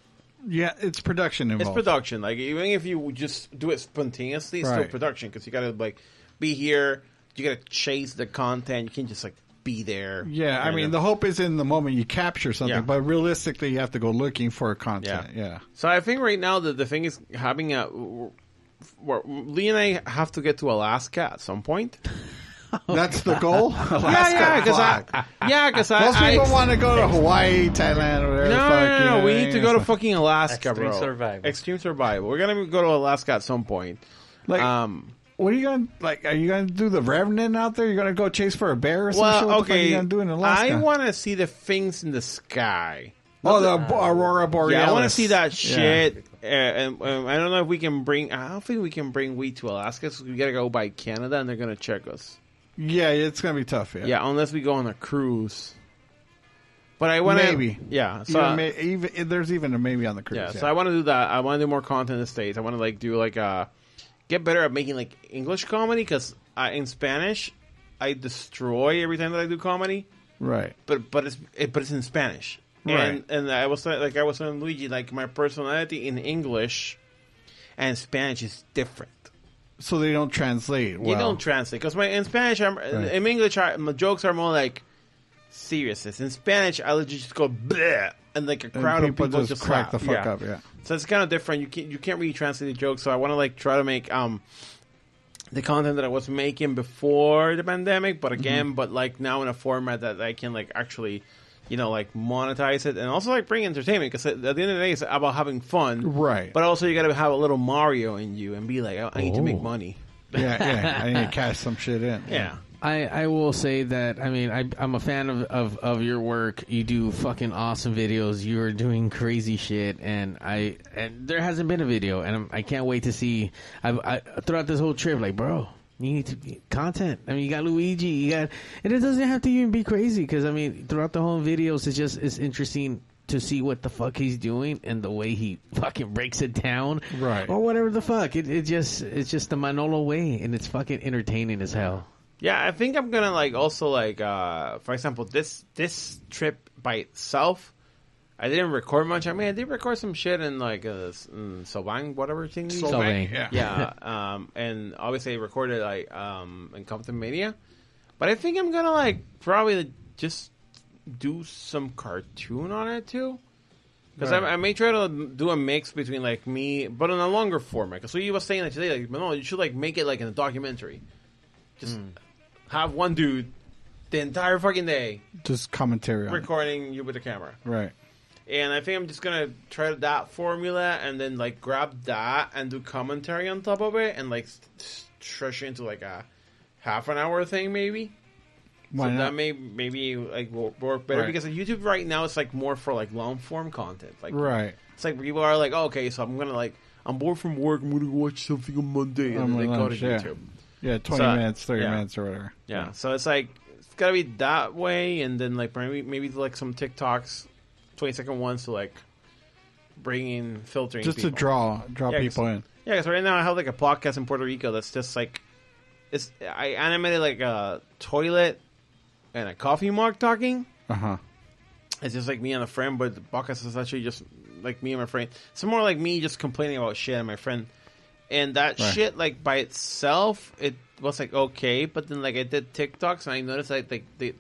Yeah, it's production involved. it's production. Like even if you just do it spontaneously, it's still production because you gotta like be here. You gotta chase the content. You can't just like be there. Yeah, I mean, of. the hope is in the moment you capture something, Yeah. but realistically, you have to go looking for content. Yeah. Yeah. So I think right now that the thing is having a. Where Lee and I have to get to Alaska at some point. That's the goal? yeah, Alaska, yeah, because fuck. I, yeah, because I, Most people I, want to go to Hawaii, Thailand, or whatever. No, fuck, no, you no, know no. We need to go to fucking Alaska, Extreme bro. survival. Extreme survival. We're gonna go to Alaska at some point. Like, um, What are you gonna like? Are you gonna do the Revenant out there? You're gonna go chase for a bear or something? well, shit? What the fuck are okay. you gonna do in Alaska? I want to see the things in the sky. oh, the bo- aurora borealis. Yeah, I want to see that Yeah. shit. Uh, and, um, I don't know if we can bring. I don't think we can bring weed to Alaska. So we gotta go by Canada, and they're gonna check us. Yeah, it's gonna be tough. Yeah, Yeah, unless we go on a cruise. But I want to maybe. Yeah, so even, may, even there's even a maybe on the cruise. yeah, Yeah, so I want to do that. I want to do more content in the states. I want to like do like uh get better at making like English comedy because in Spanish I destroy every time that I do comedy. right. But but it's it, but it's in Spanish. Right. And and I was like I was telling Luigi like my personality in English and Spanish is different. So they don't translate. Well. You don't translate because my in Spanish, I'm, Right. in English, I, my jokes are more like seriousness. In Spanish, I legit just go bleh, and like a crowd of people people just just, crack the fuck up, yeah. So it's kind of different. You can't you can't really translate the joke. So I want to like try to make um the content that I was making before the pandemic, but again, Mm-hmm. but like now in a format that I can like actually. You know, like monetize it, and also like bring entertainment. Because at the end of the day, it's about having fun, Right. But also, you got to have a little Mario in you and be like, I, I need to make Oh. money. Yeah, yeah. I need to cash some shit in. Yeah. I, I will say that I mean I, I'm a fan of, of, of your work. You do fucking awesome videos. You're doing crazy shit, and I and there hasn't been a video, and I'm, I can't wait to see. I, I throughout this whole trip, like bro, you need to be content. I mean, you got Luigi, you got, and it doesn't have to even be crazy because I mean, throughout the whole videos, it's just it's interesting to see what the fuck he's doing and the way he fucking breaks it down, Right. or whatever the fuck. It, it just it's just the Manolo way, and it's fucking entertaining as hell. Yeah, I think I'm gonna like also like uh for example this this trip by itself. I didn't record much. I mean, I did record some shit in like uh, in Solvang, whatever thing. Solvang, yeah. yeah. Um, and obviously I recorded like um in Compton Mania, but I think I'm gonna like probably just do some cartoon on it too. Because Right. I, I may try to do a mix between like me, but in a longer format. So you were saying like today, like no, you should like make it like in a documentary. Just have one dude the entire fucking day Just commentary on it. recording you with the camera. Right. And I think I'm just gonna try that formula and then like grab that and do commentary on top of it and like stretch it into like a half an hour thing maybe. Why so not? that may maybe like wo- work better Right. because on YouTube right now it's like more for like long form content. Like Right. it's like people are like, oh, okay, so I'm gonna like I'm bored from work. I'm gonna watch something on Monday, and On then they go oh, to lunch, yeah. YouTube. Yeah, 20 So, minutes, 30 yeah. minutes or whatever. Yeah. So it's like it's gotta be that way, and then like maybe maybe like some TikToks, twenty second ones to like bring in filtering Just to draw draw Yeah, people in. Yeah, because right now I have like a podcast in Puerto Rico that's just like it's I animated like a toilet and a coffee mug talking. Uh huh. It's just like me and a friend, but the podcast is actually just like me and my friend. It's more like me just complaining about shit and my friend. And that Right. shit, like by itself, it was like okay, but then like I did TikToks and I noticed like they, they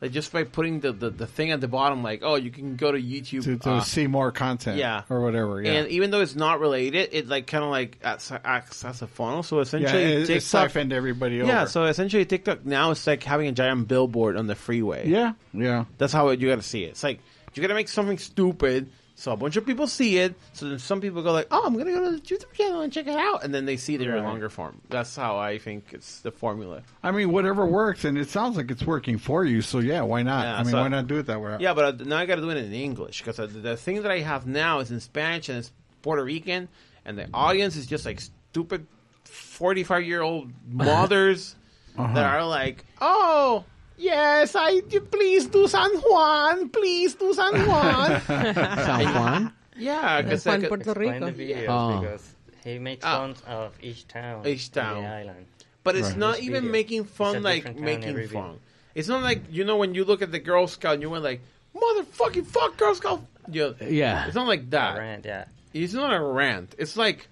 like just by putting the, the, the thing at the bottom, like oh you can go to YouTube To, to uh, see more content. yeah. Or whatever. Yeah. and even though it's not related, it like kind of like acts, acts as a funnel. So essentially, it, it TikTok, siphoned everybody over. yeah. So essentially, TikTok now is like having a giant billboard on the freeway. yeah. Yeah. That's how you got to see it. It's like you got to make something stupid, so a bunch of people see it. So then some people go like, "Oh, I'm gonna go to the YouTube channel and check it out," and then they see their Right. longer form. That's how I think it's the formula. I mean, whatever works, and it sounds like it's working for you. So yeah, why not? Yeah, I mean, so- why not do it that way? Yeah, but uh, now I got to do it in English because the, the thing that I have now is in Spanish and it's Puerto Rican, and the audience is just like stupid forty-five year old mothers Uh-huh. that are like, "Oh, yes, I please do San Juan, please do San Juan." San Juan. yeah, because Juan, Puerto Explain the Rico. videos Oh. because he makes Ah. fun of each town. Each town. the island. But it's Right. not Each even video. making fun a like making fun. video. It's not like you know when you look at the Girl Scout and you went like motherfucking fuck Girl Scout. You, Yeah. it's not like that. Rant, yeah. It's not a rant. It's like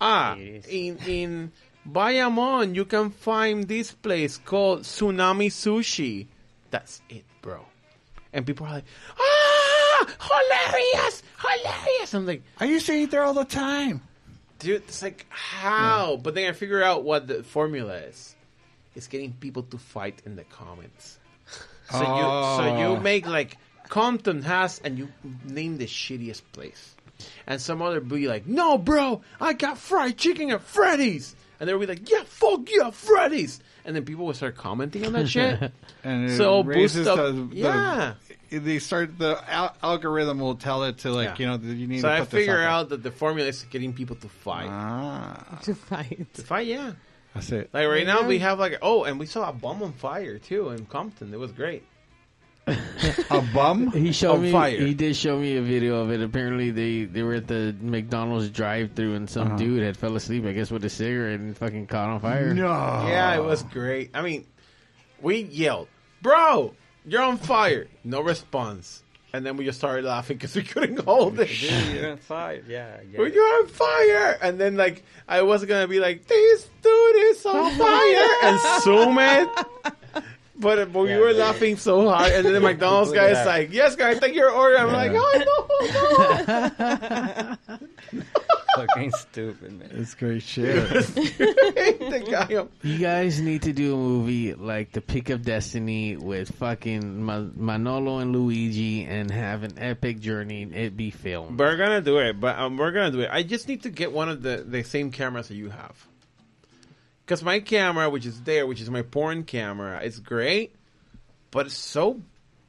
ah It is. in in Bayamon you can find this place called Tsunami Sushi. That's it, bro. And people are like ah hilarious, hilarious. I'm like I used to eat there all the time. dude, it's like how? But then I figure out what the formula is. It's getting people to fight in the comments. So you so Oh. you make like Compton has and you name the shittiest place. And some other be like, No bro, I got fried chicken at Freddy's and they'll be like, Yeah, fuck yeah, Freddy's and then people will start commenting on that shit. And it So raises boost up- the, the- yeah. they start the al- algorithm will tell it to like Yeah. you know that you need so to I put this figure there. out that the formula is getting people to fight. Ah, To fight. to fight, yeah. that's it. Like right There now we have like oh, and we saw a bomb on fire too in Compton. It was great. A bum? He showed On me. fire. He did show me a video of it. Apparently, they they were at the McDonald's drive-through, and some Uh-huh. dude had fell asleep. I guess with a cigarette and fucking caught on fire. No. Yeah, it was great. I mean, we yelled, "Bro, you're on fire!" No response, and then we just started laughing because we couldn't hold it. Dude, you're on fire. Yeah, I get Well. You're on fire, and then like I was gonna be like, "This dude is on fire," and zoom it. But, but we were man. laughing so hard, and then the McDonald's guy is like, "Yes, guys, take your order." I'm like, "Oh no, no!" Fucking stupid, man. It's great shit. the guy, You guys need to do a movie like The Pick of Destiny with fucking Ma- Manolo and Luigi and have an epic journey and it be filmed. We're gonna do it, but um, we're gonna do it. I just need to get one of the, the same cameras that you have. Because my camera, which is there, which is my porn camera, is great, but it's so.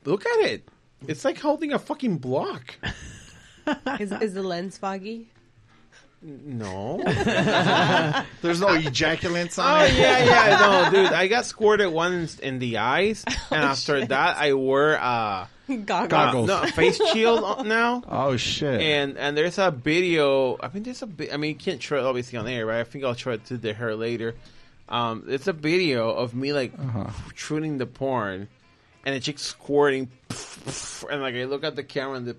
Look at it. It's like holding a fucking block. Is, is the lens foggy? No. There's no ejaculants Oh on it. yeah, yeah, no, dude. I got squirted once in the eyes, and after that, I wore uh, Goggles. no, face shield on- now. Oh shit! And and there's a video. I mean, there's a. bi- I mean, you can't show it obviously on air, right? I think I'll show it to the her later. Um, it's a video of me like Uh-huh. shooting the porn, and a chick squirting, and like I look at the camera and the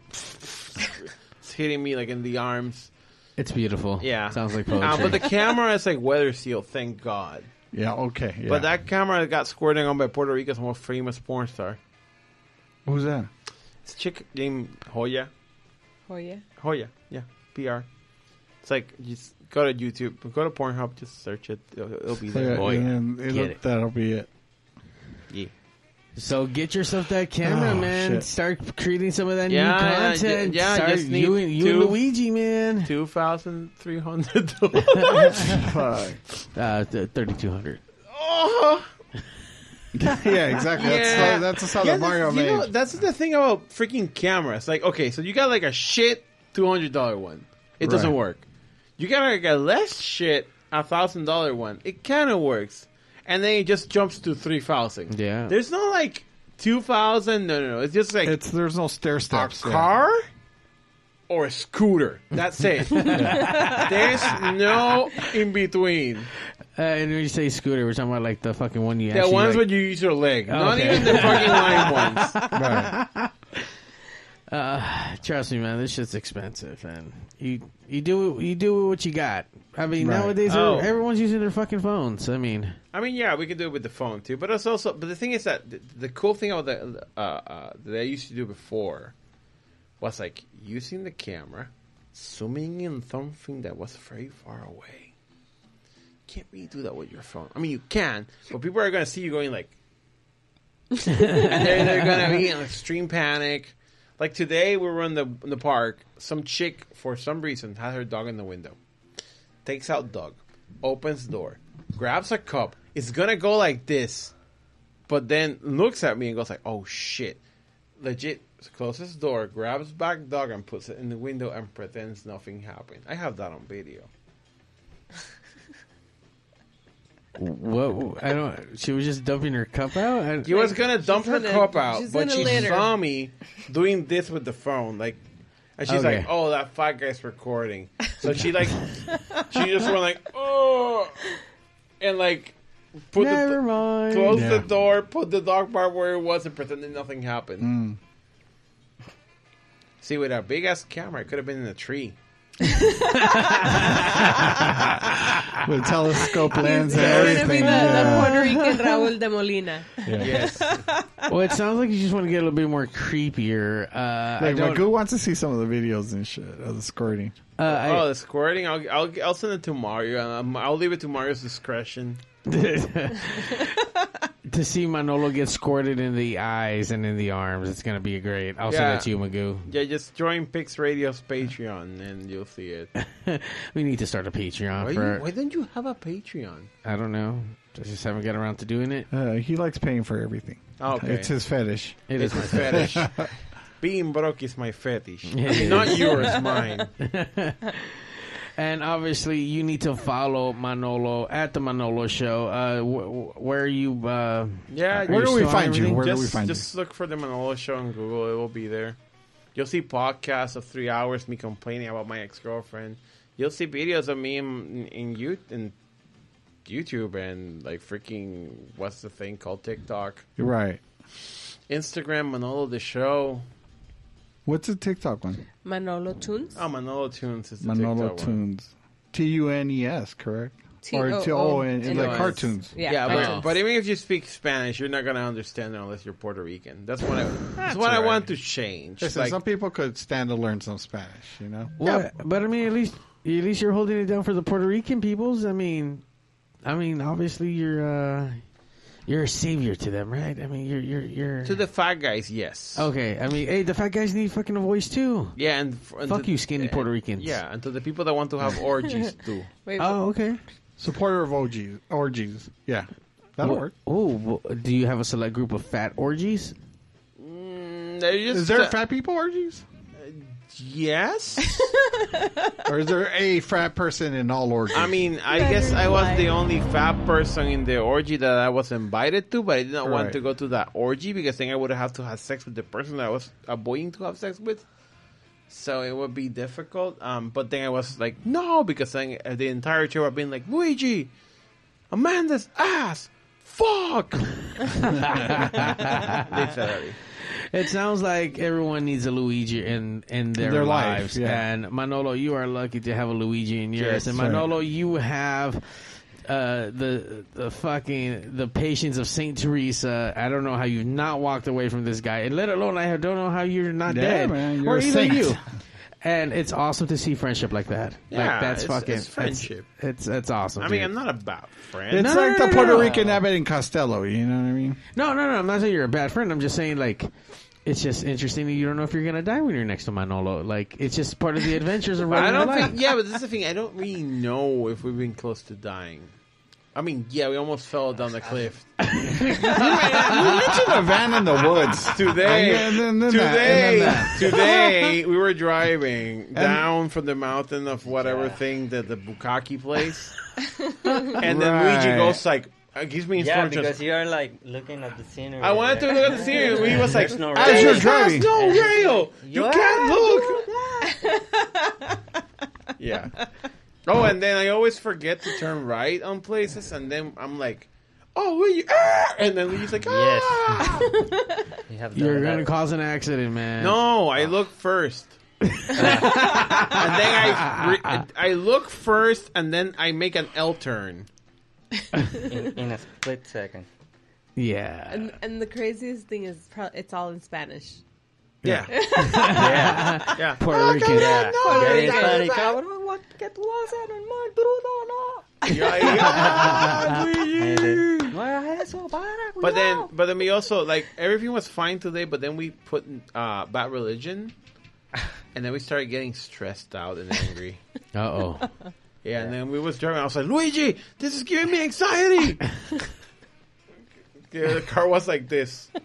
it's hitting me like in the arms. It's beautiful. Yeah, Sounds like Uh, poetry. but the camera is like weather sealed. Thank God. Yeah. Okay. Yeah. But that camera got squirting on by Puerto Rico's most famous porn star. Who's that? It's a chick named Hoya. Oh yeah. Hoya, yeah, PR. It's like just go to YouTube, go to Pornhub, just search it. It'll, it'll be there. Yeah, and it'll- Get it. that'll be it. Yeah. So get yourself that camera, Oh, man. shit. Start creating some of that Yeah, new yeah, content. yeah, Start, just you, and- you two- and Luigi, man. Two thousand three hundred dollars. Uh, thirty two hundred. oh. yeah, exactly. That's Yeah. the, that's the sound Yeah, that Mario you made. know, that's the thing about freaking cameras. Like, okay, so you got like a shit two hundred dollar one. It doesn't work. You got like a less shit a thousand dollar one. It kind of works, and then it just jumps to three thousand. Yeah. There's no like two thousand. No, no, no. It's just like it's there's no stair a steps. yeah. car or a scooter. That's it. There's no in between. Uh, and when you say scooter, we're talking about like the fucking one you The actually ones like, where you use your leg, Oh, not okay. even the fucking line ones. Right. Uh, trust me, man. This shit's expensive, and you you do you do what you got. I mean, Right. nowadays Oh. everyone's using their fucking phones. I mean, I mean, yeah, we can do it with the phone too, but it's also. But the thing is that the, the cool thing about the uh, uh, that I used to do before was like using the camera, zooming in something that was very far away. Can't really do that with your phone. I mean, you can, but people are gonna see you going like, and they're, they're gonna be in extreme panic. Like today, we were in the in the park. Some chick, for some reason, had her dog in the window. Takes out dog, opens door, grabs a cup. It's gonna go like this, but then looks at me and goes like, "Oh shit!" Legit closes door, grabs back dog and puts it in the window and pretends nothing happened. I have that on video. what? I don't. She was just dumping her cup out. I, He was gonna dump her gonna- cup out, she's but gonna she litter. saw me doing this with the phone, like, and she's Okay. like, "Oh, that fat guy's recording." So she like, she just went like, "Oh," and like, put Never the mind. close Yeah. the door, put the dog bar where it was, and pretended nothing happened. Mm. See, with a big ass camera, it could have been in a tree. With telescope lens and You're gonna be everything. the, the yeah. Puerto Rican Raúl de Molina. Yes. well, it sounds like you just want to get a little bit more creepier. Uh, Like don't. Magoo wants to see some of the videos and shit of the squirting. Uh, I- oh, the squirting. I'll, I'll I'll send it to Mario. Um, I'll leave it to Mario's discretion. to see Manolo get squirted in the eyes and in the arms, it's gonna be great. I'll send Yeah. it to you, Magoo. Yeah, just join Pigs Radio's Patreon and you'll see it. we need to start a Patreon Why, for. you, why don't you have a Patreon? I don't know. I just haven't got around to doing it. Uh, he likes paying for everything. Okay. It's his fetish. It It's is my my fetish. fetish. Being broke is my fetish. Yeah, Not yours, mine. And obviously, you need to follow Manolo at the Manolo Show. Uh, wh- wh- where you? Uh, Yeah, are Where do we find you? everything? Where do just, we find just look for the Manolo Show on Google. It will be there. You'll see podcasts of three hours me complaining about my ex girlfriend. You'll see videos of me in, in, you in YouTube and like freaking what's the thing called TikTok, You're right. Instagram Manolo the Show. What's the TikTok one? Manolo Tunes. Oh, Manolo Tunes is the Manolo TikTok one. Tunes. T U N E S, correct? or T-O-O. T O N, N- like cartoons. Yeah, Yeah, but, cartoons. but even if you speak Spanish, you're not gonna understand it unless you're Puerto Rican. That's what I. That's, That's what I want to change. Listen, Like, some people could stand to learn some Spanish, you know? Well, but I mean, at least at least you're holding it down for the Puerto Rican peoples. I mean, I mean, obviously you're uh, you're a savior to them, right? I mean, you're you're you're to the fat guys, yes. okay. I mean, hey, the fat guys need fucking a voice too. Yeah, and, f- and Fuck to- you, skinny Puerto Ricans. Yeah, and to the people that want to have orgies too. Wait, Oh, okay. Supporter of orgies, Orgies. Yeah. That'll Wha- work. Oh, well, do you have a select group of fat orgies? Mm, just, Is there uh, fat people orgies? Yes. or is there a fat person in all orgies? I mean, I guess I was the only fat person in the orgy that I was invited to, but I did not want to go to that orgy because then I would have to have sex with the person that I was avoiding to have sex with. So it would be difficult. Um, but then I was like, no, because then uh, the entire show I've been like, Luigi, Amanda's ass, fuck. Literally. It sounds like everyone needs a Luigi in in their, Their life, lives. yeah. And Manolo, you are lucky to have a Luigi in yours. Yes, and right. Manolo, you have uh, the the fucking the patience of Saint Teresa. I don't know how you've not walked away from this guy, and let alone I don't know how you're not Yeah, dead, man, you're or a even saint. you. And it's awesome to see friendship like that. Yeah, like that's it's- fucking it's friendship. It's it's, awesome. I mean, dude. I'm not a bad friend. it's No, like no, the no, Puerto no. Rican Abbott and Costello. You know what I mean? No, no, no. I'm not saying you're a bad friend. I'm just saying like it's just interesting that you don't know if you're gonna die when you're next to Manolo. Like it's just part of the adventures of But running I don't life. think. Yeah, but this is the thing. I don't really know if we've been close to dying. I mean, yeah, we almost fell down the cliff you mentioned a van in the woods today. And then- then that, today, and then that. today, we were driving down from the mountain of whatever thing that the Bukaki place, and then Luigi Right. goes like, uh, gives me Yeah, instructions. because you are like looking at the scenery. I wanted to look at the scenery. He was like, There's no "This rail. has no rail. You Yeah. can't look." Yeah. Oh, and then I always forget to turn right on places, and then I'm like, "Oh, Luigi!" ah!" And then Luigi's like, "Ah!" You have You're gonna that. cause an accident, man. No, I look first. and then I re- I look first, and then I make an L turn. In, in a split second. Yeah. And, and the craziest thing is, pro- it's all in Spanish. Yeah. yeah. Yeah. Puerto Rican. Yeah. Puerto Rican. eres cabrón, what que tú haces, normal, bruto, no. You're like, "Ah, Luigi." No hagas eso, para, But then, but then we also like everything was fine today. But then we put uh, bad religion, and then we started getting stressed out and angry. Uh oh. Yeah, and then we was driving. I was like, Luigi, this is giving me anxiety. yeah, the car was like this.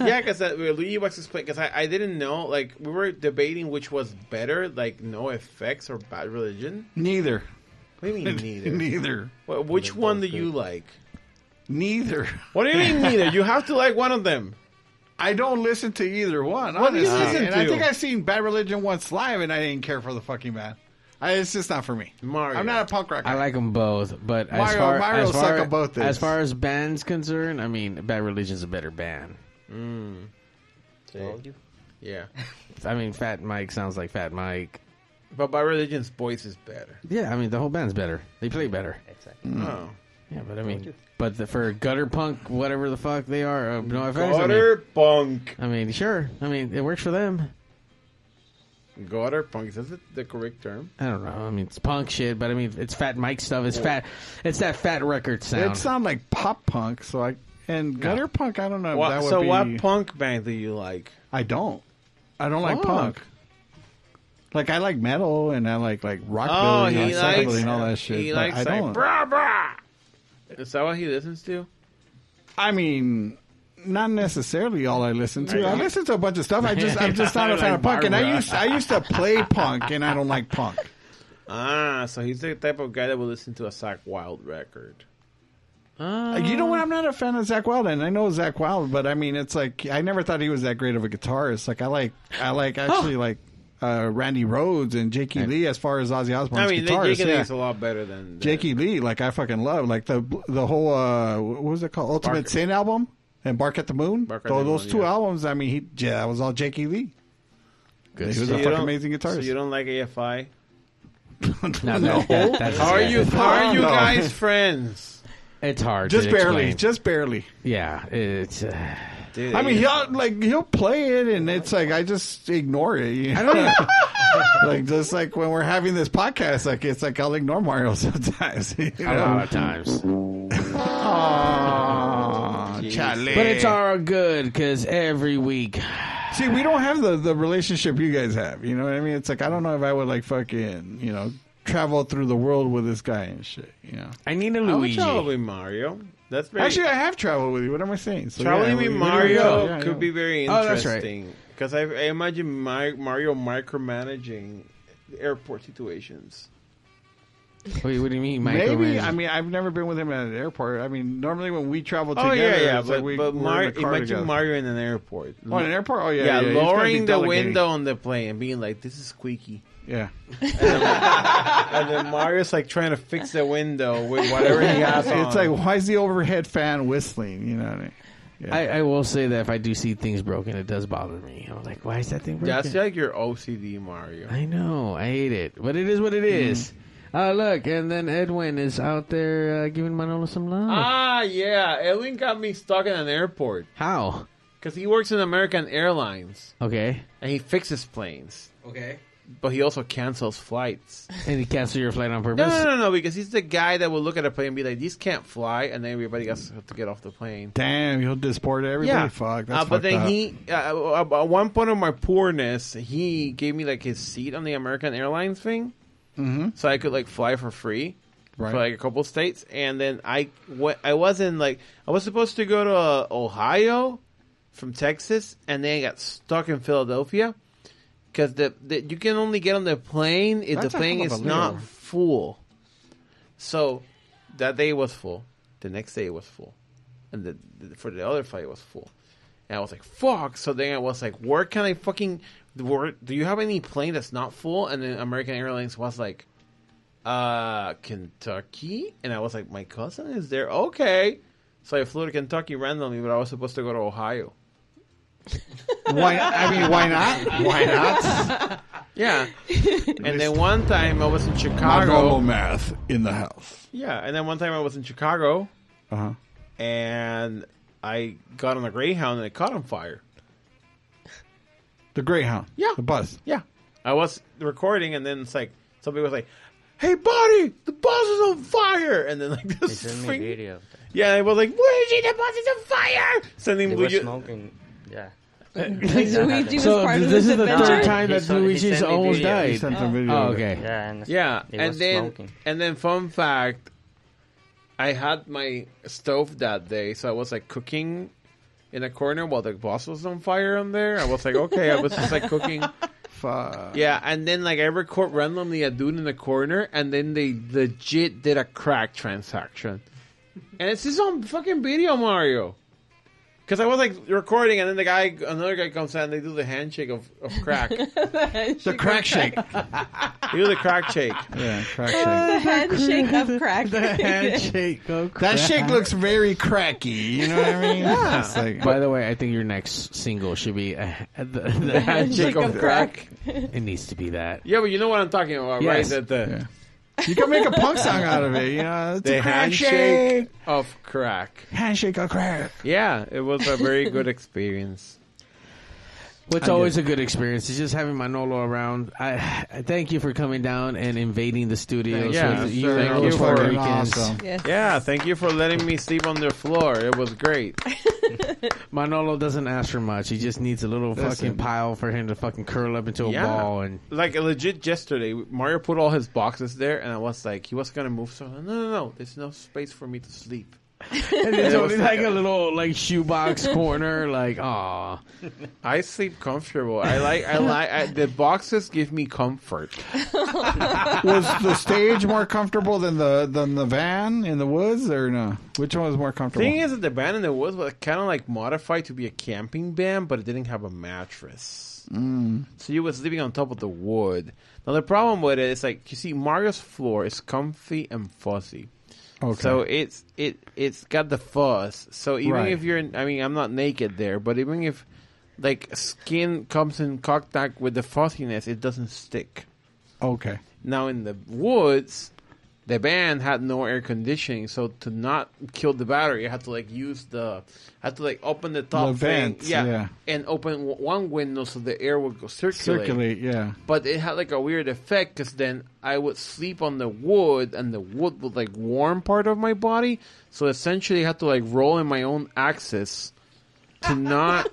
Yeah, because uh, Luigi was explaining because I, I didn't know. Like we were debating which was better, like NOFX or Bad Religion. Neither. What do you mean neither? Neither. Well, which one do you like? Neither. What do you mean neither? You have to like one of them. I don't listen to either one. What do you listen and I think I've seen Bad Religion once live, and I didn't care for the fucking band. I, it's just not for me. Mario. I'm not a punk rocker. I like them both, but as far Mario as suck far, at both as far as bands concerned, I mean, Bad Religion's a better band. Mm. Told you. Yeah, I mean, Fat Mike sounds like Fat Mike. but Bad Religion's voice is better. Yeah, I mean, the whole band's better. They play better. Exactly. Oh, Yeah, but I mean, but the, for gutter punk, whatever the fuck they are, uh, no offense. I mean, gutter punk. I mean, sure. I mean, it works for them. Gutter punk. Is that the correct term? I don't know. I mean, it's punk shit, but I mean, it's Fat Mike stuff. It's fat. It's that fat record sound. It sound like pop punk, so I and gutter punk. I don't know. What- that would so, be, what punk band do you like? I don't. I don't like Fuck. punk. Like I like metal and I like like rock Oh, rockabilly he and likes and all that shit. He but likes I like don't. brah brah. Is that what he listens to? I mean, not necessarily all I listen to. I listen to a bunch of stuff. I just I'm just not a fan of punk. And I used I used to play punk, and I don't like punk. Ah, so he's the type of guy that will listen to a Zakk Wylde record. Uh, you know what? I'm not a fan of Zakk Wylde, and I know Zakk Wylde, but I mean, it's like I never thought he was that great of a guitarist. Like I like I like actually like uh, Randy Rhoads and Jakey Lee as far as Ozzy Osbourne's I mean, guitarist. Jake yeah. is a lot better than Jakey Lee, like I fucking love, like the the whole uh, what was it called, Ultimate Sin album and Bark at the Moon. Bark at Tho- the those Moon, two yeah. albums, I mean, he yeah, that was all Jakey Lee. Good He was So a you fucking don't- amazing guitarist. So you don't like AFI? No, that- that- that's How are you? How are you No. guys friends? It's hard. just to barely, explain. just barely. Yeah, it's. Uh, Dude, I mean, he'll like he'll play it, and it's like I just ignore it. you I don't know? like just like when we're having this podcast, like it's like I'll ignore Mario sometimes. You a lot of times. Aw, chale. But it's all good because every week. See, we don't have the, the relationship you guys have. You know what I mean? It's like I don't know if I would like fucking you know travel through the world with this guy and shit. You know. I need a I would Luigi. travel with Mario. That's very Actually, I have traveled with you. What am I saying? So, traveling yeah, with we- we- Mario yeah, yeah, could yeah. be very Oh, that's right. interesting. Because I, I imagine my, Mario micromanaging the airport situations. Wait, what do you mean? Maybe. micromanage? I mean, I've never been with him at an airport. I mean, normally when we travel together, Oh together, yeah, yeah. it's But, like we, but we're Mario, in car imagine together. Mario in an airport. Oh, in an airport? Oh, yeah, yeah. yeah, he's gotta be lowering the window on the plane and being like, "This is squeaky." Yeah. And then, and then Mario's like trying to fix the window with whatever he has on. It's like, why is the overhead fan whistling? You know what I mean? Yeah. I, I will say that if I do see things broken, it does bother me. I'm like, why is that thing broken? That's like your OCD Mario. I know, I hate it, but it is what it is. Mm. Uh, look, and then Edwin is out there uh, giving Manolo some love. Ah, yeah. Edwin got me stuck in an airport. How? Because he works in American Airlines Okay. and he fixes planes. Okay. But he also cancels flights. And he cancel your flight on purpose? no, no, no, no, because he's the guy that will look at a plane and be like, these can't fly, and then everybody has to get off the plane. Damn, he'll disport everybody. Yeah. Fuck. That's Uh, but then up. he, uh, at one point of my poorness, he gave me like his seat on the American Airlines thing, mm-hmm. so I could like fly for free Right. for like a couple states. And then I, wa- I wasn't like I was supposed to go to uh, Ohio from Texas, and then I got stuck in Philadelphia because the, the you can only get on the plane if That's the plane is not full. So that day was full. The next day it was full, and the, the for the other flight it was full. And I was like, "Fuck!" So then I was like, "Where can I fucking? Do you have any plane that's not full?" And then American Airlines was like, "Uh, Kentucky." And I was like, "My cousin is there." Okay, so I flew to Kentucky randomly, but I was supposed to go to Ohio. Why? I mean, why not? Why not? Yeah. and then one time I was in Chicago. normal math in the house. Yeah, and then one time I was in Chicago Uh huh. and I got on a Greyhound and it caught on fire. The Greyhound. Yeah. The bus. Yeah. I was recording and then it's like somebody was like, "Hey, buddy, the bus is on fire!" And then like They this sent me thing- video. of that. Yeah, I was like, "Where is he? The bus is on fire!" Sending They were Luigi- smoking. Yeah. Luigi was So part of this this is the adventure? third time that saw- Luigi's almost died. He sent some oh, video Oh, okay. Yeah, and Yeah, and then smoking. and then fun fact, I had my stove that day, so I was like cooking in a corner while the boss was on fire on there. I was like, okay, I was just like cooking. Fuck. Yeah, and then like I record randomly a dude in the corner, and then they legit did a crack transaction, and it's just on fucking video, Mario. Because I was like recording, and then the guy, another guy comes out, and they do the handshake of, of crack. The crack shake. they do the crack shake. Yeah, crack shake. The handshake of crack. The handshake. of That shake looks very cracky. You know what I mean? Yeah. It's like, By the way, I think your next single should be uh, the, the The handshake of crack. It needs to be that. Yeah, but you know what I'm talking about, Yes. right? That the Yeah. You can make a punk song out of it. You know, it's the a crack handshake shake. of crack. Handshake of crack. Yeah, it was a very good experience. What's I always get a good experience is just having Manolo around. I, I thank you for coming down and invading the studios. Yeah, with sir, you thank you for- Puerto Ricans. Awesome. Yes. Yeah, thank you for letting me sleep on the floor. It was great. Manolo doesn't ask for much. He just needs a little Listen. fucking pile for him to fucking curl up into a Yeah. ball and Like legit yesterday, Mario put all his boxes there, and I was like, he was gonna move. So no, no, no. There's no space for me to sleep. And it's It only was like a little like shoebox corner. Like, aw. I sleep comfortable. I like. I like. I, the boxes give me comfort. Was the stage more comfortable than the than the van in the woods, or no? Which one was more comfortable? Thing is, that the band in the woods was kind of like modified to be a camping band, but it didn't have a mattress. Mm. So you was sleeping on top of the wood. Now the problem with it is like you see, Mario's floor is comfy and fuzzy. Okay. So it's it it's got the fuzz. So even Right. if you're, in, I mean, I'm not naked there, but even if like skin comes in contact with the fuzziness, it doesn't stick. okay. Now in the woods, the band had no air conditioning, so to not kill the battery, I had to like use the, I had to like open the top The thing, yeah, yeah. and open w- one window so the air would go circulate. Circulate, yeah. But it had like a weird effect because then I would sleep on the wood, and the wood would like warm part of my body. So essentially, I had to like roll in my own axis to not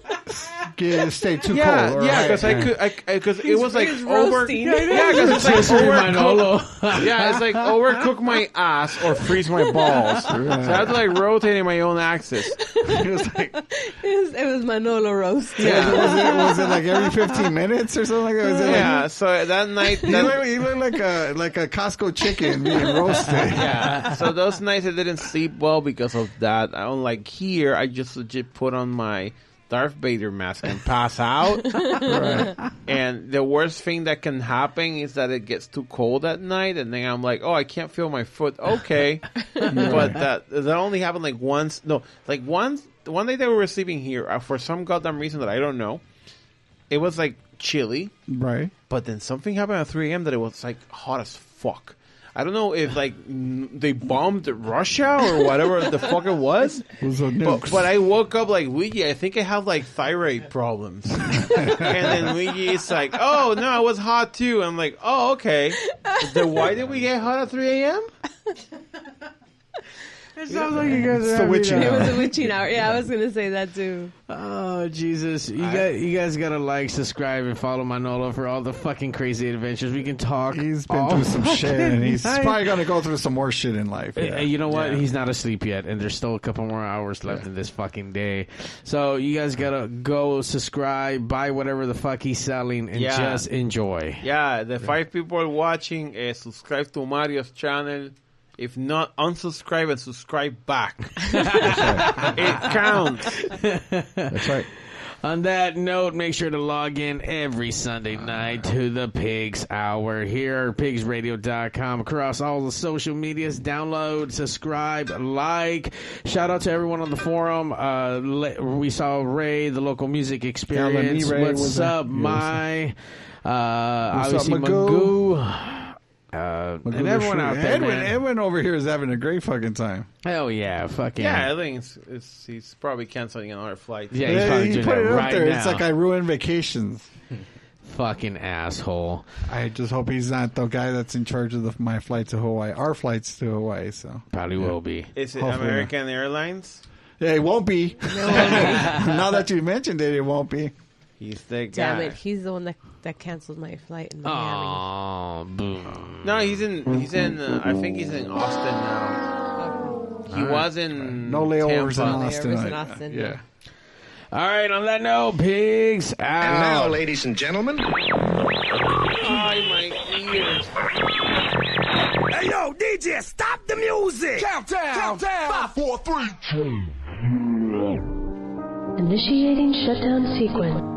get stay too yeah, cold. yeah, right, because I yeah. could, I because it was like he's over. Yeah, because it's like Twisted Manolo. overcook. yeah, it's like overcook my ass or freeze my balls. So I had to like rotate in my own axis. It was like, It was, it was Manolo roast. Yeah. was, it, was it like every 15 minutes or something like that? Was Yeah, like, so that night, you, that, look, you look like a like a Costco chicken being roasted. yeah. So those nights I didn't sleep well because of that. I don't like here. I just legit put on my Darth Vader mask and pass out. And the worst thing that can happen is that it gets too cold at night, and then I'm like, oh, I can't feel my foot. Okay, but that that only happened like once. No, like once. One day that we were sleeping here, uh, for some goddamn reason that I don't know, it was like chilly. Right. But then something happened at 3 a.m. that it was like hot as fuck. I don't know if like n- they bombed Russia or whatever the fuck it was. It was a But, but I woke up like Luigi. I think I have like thyroid problems. and then Luigi is like, "Oh no, I was hot too." I'm like, "Oh okay." Then why did we get hot at 3 a.m.? It sounds like you guys It's are the having witching It was a witching hour. Yeah, I was gonna say that too. Oh Jesus! You got you guys gotta like, subscribe, and follow Manolo for all the fucking crazy adventures. We can talk. He's been through some shit, and he's night. probably going to go through some more shit in life. Yeah. hey, you know what? Yeah. He's not asleep yet, and there's still a couple more hours left in this fucking day. So you guys gotta go subscribe, buy whatever the fuck he's selling, and Yeah. just enjoy. Yeah, the five people watching, uh, subscribe to Mario's channel. If not, unsubscribe and subscribe back. it counts. That's right. On that note, make sure to log in every Sunday night to the Pigs Hour here at pigsradio.com across all the social medias. Download, subscribe, like. Shout out to everyone on the forum. Uh, we saw Ray, the local music experience. Ray What's up, my? Uh, What's up, obviously, Magoo? Magoo. Uh, and at everyone the out there, Edwin, man. Edwin over here is having a great fucking time. Hell yeah, fucking Yeah, I think it's, it's, he's probably canceling another flight. Yeah, he's probably he doing put that it up right there. now. It's like I ruined vacations. fucking asshole. I just hope he's not the guy that's in charge of the, my flight to Hawaii. Our flights to Hawaii. So Probably will be. Is it Hopefully American Airlines? yeah, it won't be. now that you mentioned it, it won't be. He's the guy. Damn it, he's the one that, that canceled my flight in Miami. Oh, boom. No, he's in. He's in. Uh, I think he's in Austin now. He was in. No layovers in Austin. Layovers in I- Austin, yeah. yeah. All right, on that note, pigs out. And now, ladies and gentlemen, Ay, my ears. Hey yo, DJ, stop the music! Countdown! Countdown! Five, four, three, two. Initiating shutdown sequence.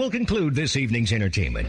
Will conclude this evening's entertainment.